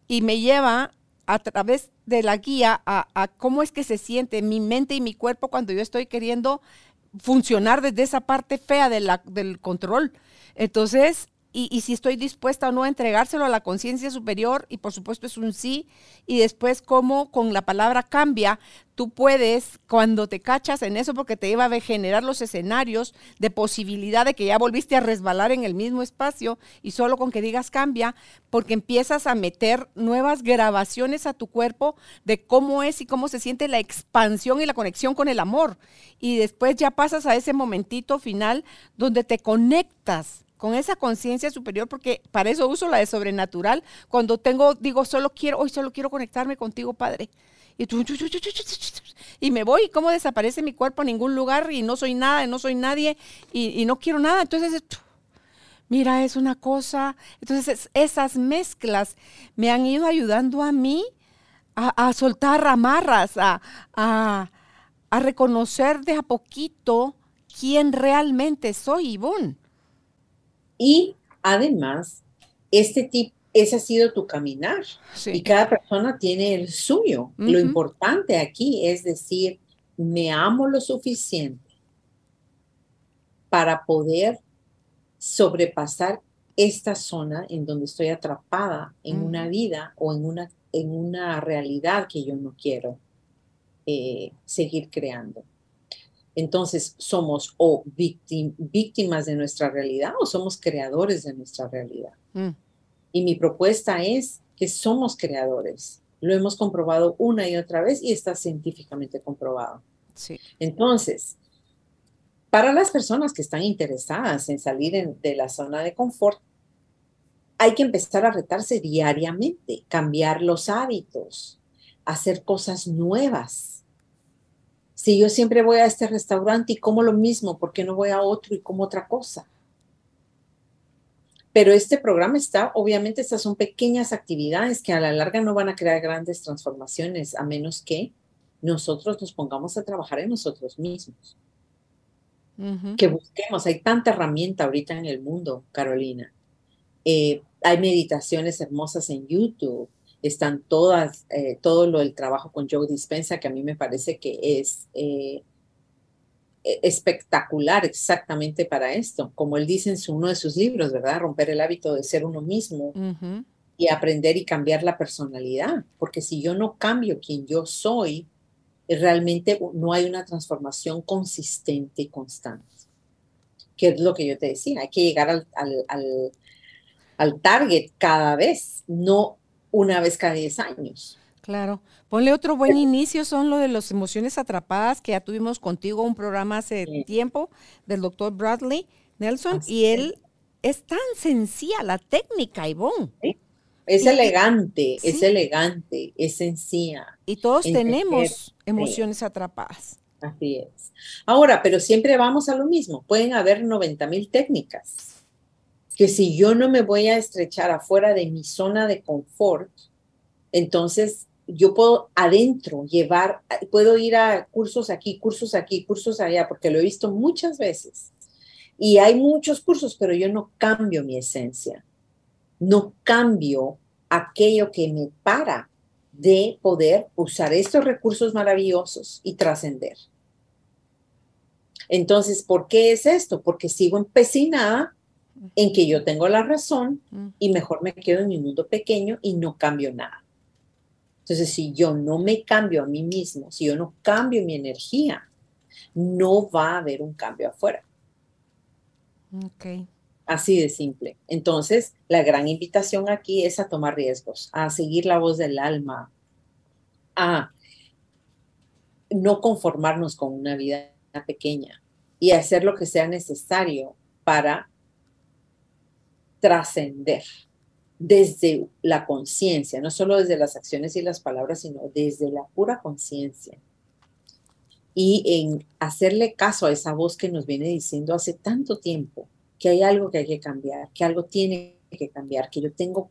y me lleva a través de la guía a, cómo es que se siente mi mente y mi cuerpo cuando yo estoy queriendo funcionar desde esa parte fea de la, del control. Entonces, y, si estoy dispuesta o no a entregárselo a la conciencia superior, y por supuesto es un sí, y después cómo con la palabra cambia, tú puedes, cuando te cachas en eso, porque te iba a generar los escenarios de posibilidad de que ya volviste a resbalar en el mismo espacio, y solo con que digas cambia, porque empiezas a meter nuevas grabaciones a tu cuerpo de cómo es y cómo se siente la expansión y la conexión con el amor. Y después ya pasas a ese momentito final donde te conectas con esa conciencia superior, porque para eso uso la de sobrenatural. Cuando tengo, digo, solo quiero, hoy solo quiero conectarme contigo, Padre. Y, y me voy, ¿cómo desaparece mi cuerpo en ningún lugar? Y no soy nada, y no soy nadie, y, no quiero nada. Entonces, mira, es una cosa. Entonces, esas mezclas me han ido ayudando a mí a, soltar amarras, a, a, a reconocer de a poquito quién realmente soy, Ivonne. Y además, este tipo, ese ha sido tu caminar y cada persona tiene el suyo. Lo importante aquí es decir, me amo lo suficiente para poder sobrepasar esta zona en donde estoy atrapada en una vida o en una, en una realidad que yo no quiero eh, seguir creando. Entonces, somos o víctimas de nuestra realidad o somos creadores de nuestra realidad. Mm. Y mi propuesta es que somos creadores. Lo hemos comprobado una y otra vez y está científicamente comprobado. Entonces, para las personas que están interesadas en salir de la zona de confort, hay que empezar a retarse diariamente, cambiar los hábitos, hacer cosas nuevas si yo siempre voy a este restaurante y como lo mismo, ¿por qué no voy a otro y como otra cosa? Pero este programa está, obviamente, estas son pequeñas actividades que a la larga no van a crear grandes transformaciones, a menos que nosotros nos pongamos a trabajar en nosotros mismos. Que busquemos, hay tanta herramienta ahorita en el mundo, Carolina. Eh, hay meditaciones hermosas en YouTube, están todas, eh, todo lo del trabajo con Joe Dispensa, que a mí me parece que es eh, e, espectacular exactamente para esto. Como él dice en uno de sus libros, ¿verdad? Romper el hábito de ser uno mismo y aprender y cambiar la personalidad. Porque si yo no cambio quien yo soy, realmente no hay una transformación consistente y constante. Que es lo que yo te decía, hay que llegar al, al, al, al target cada vez, no una vez cada 10 años. Claro. Ponle otro buen inicio, son lo de las emociones atrapadas, que ya tuvimos contigo un programa hace tiempo del doctor Bradley Nelson, y él es tan sencilla la técnica, Ivonne. Es elegante, es elegante, es sencilla. Y todos tenemos emociones atrapadas. Así es. Ahora, pero siempre vamos a lo mismo. Pueden haber 90 mil técnicas que si yo no me voy a estrechar afuera de mi zona de confort, entonces yo puedo adentro llevar, puedo ir a cursos aquí, cursos aquí, cursos allá, porque lo he visto muchas veces. Y hay muchos cursos, pero yo no cambio mi esencia. No cambio aquello que me para de poder usar estos recursos maravillosos y trascender. Entonces, ¿por qué es esto? Porque sigo empecinada en que yo tengo la razón y mejor me quedo en mi mundo pequeño y no cambio nada. Entonces, si yo no me cambio a mí mismo, si yo no cambio mi energía, no va a haber un cambio afuera. Ok. Así de simple. Entonces, la gran invitación aquí es a tomar riesgos, a seguir la voz del alma, a no conformarnos con una vida pequeña y hacer lo que sea necesario para trascender desde la conciencia, no solo desde las acciones y las palabras, sino desde la pura conciencia. Y en hacerle caso a esa voz que nos viene diciendo hace tanto tiempo que hay algo que hay que cambiar, que algo tiene que cambiar, que yo tengo,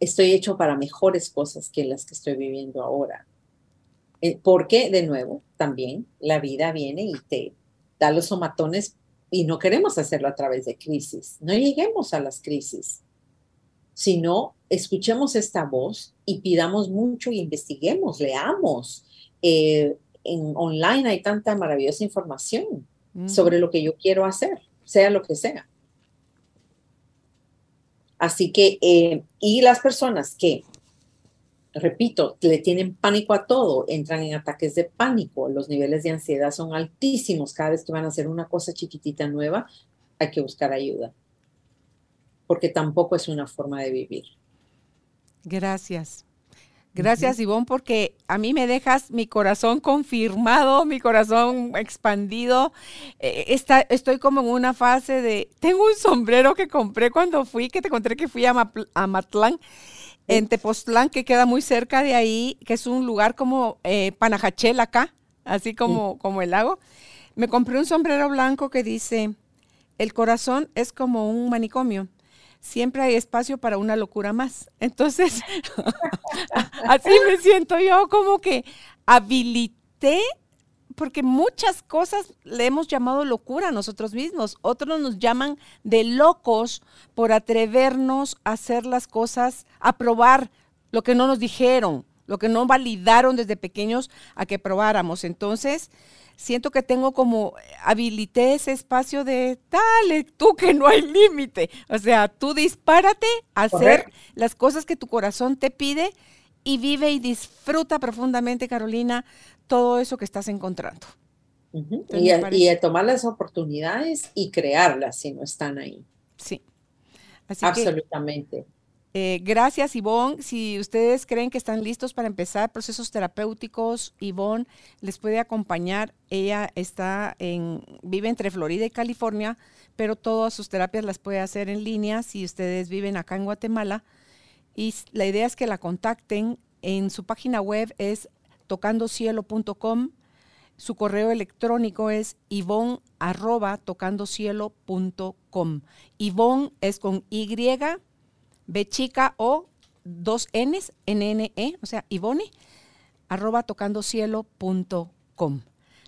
estoy hecho para mejores cosas que las que estoy viviendo ahora. Eh, porque, de nuevo, también la vida viene y te da los somatones y no queremos hacerlo a través de crisis. No lleguemos a las crisis, sino escuchemos esta voz y pidamos mucho y investiguemos, leamos. Eh, en online hay tanta maravillosa información sobre lo que yo quiero hacer, sea lo que sea. Así que, eh, y las personas que, repito, le tienen pánico a todo, entran en ataques de pánico, los niveles de ansiedad son altísimos cada vez que van a hacer una cosa chiquitita nueva, hay que buscar ayuda, porque tampoco es una forma de vivir. Gracias. Gracias, Ivonne, porque a mí me dejas mi corazón confirmado, mi corazón expandido. Eh, está, estoy como en una fase de, tengo un sombrero que compré cuando fui, que te conté que fui a, Matlán, en Tepoztlán, que queda muy cerca de ahí, que es un lugar como eh, Panajachel acá, así como, como el lago. Me compré un sombrero blanco que dice, el corazón es como un manicomio siempre hay espacio para una locura más. Entonces, así me siento yo como que habilité, porque muchas cosas le hemos llamado locura a nosotros mismos. Otros nos llaman de locos por atrevernos a hacer las cosas, a probar lo que no nos dijeron, lo que no validaron desde pequeños a que probáramos. Entonces, siento que tengo como, habilité ese espacio de, dale, tú que no hay límite. O sea, tú dispárate a hacer las cosas que tu corazón te pide y vive y disfruta profundamente, Carolina, todo eso que estás encontrando. y, a, tomar las oportunidades y crearlas si no están ahí. Sí. Absolutamente. Eh, gracias, Ivonne. Si ustedes creen que están listos para empezar procesos terapéuticos, Ivonne les puede acompañar. Ella está en, vive entre Florida y California, pero todas sus terapias las puede hacer en línea si ustedes viven acá en Guatemala. Y la idea es que la contacten. En su página web es tocandocielo.com. Su correo electrónico es ivonne arroba tocandocielo.com. Ivonne es con Y B chica o dos Ns, NNE, o sea, Ivone, arroba tocandocielo.com.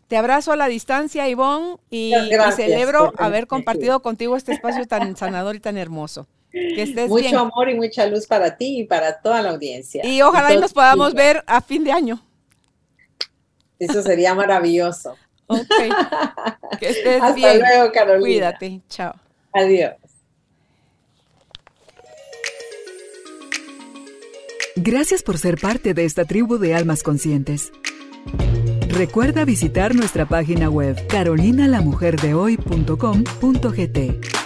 Te abrazo a la distancia, Ivonne, y, celebro haber compartido contigo este espacio tan sanador y tan hermoso. Que estés Mucho amor y mucha luz para ti y para toda la audiencia. Y ojalá y nos podamos ver a fin de año. Eso sería maravilloso. Ok. Que estés Hasta luego, Carolina. Cuídate. Chao. Adiós. Gracias por ser parte de esta tribu de almas conscientes. Recuerda visitar nuestra página web carolinalamujerdehoy.com.gt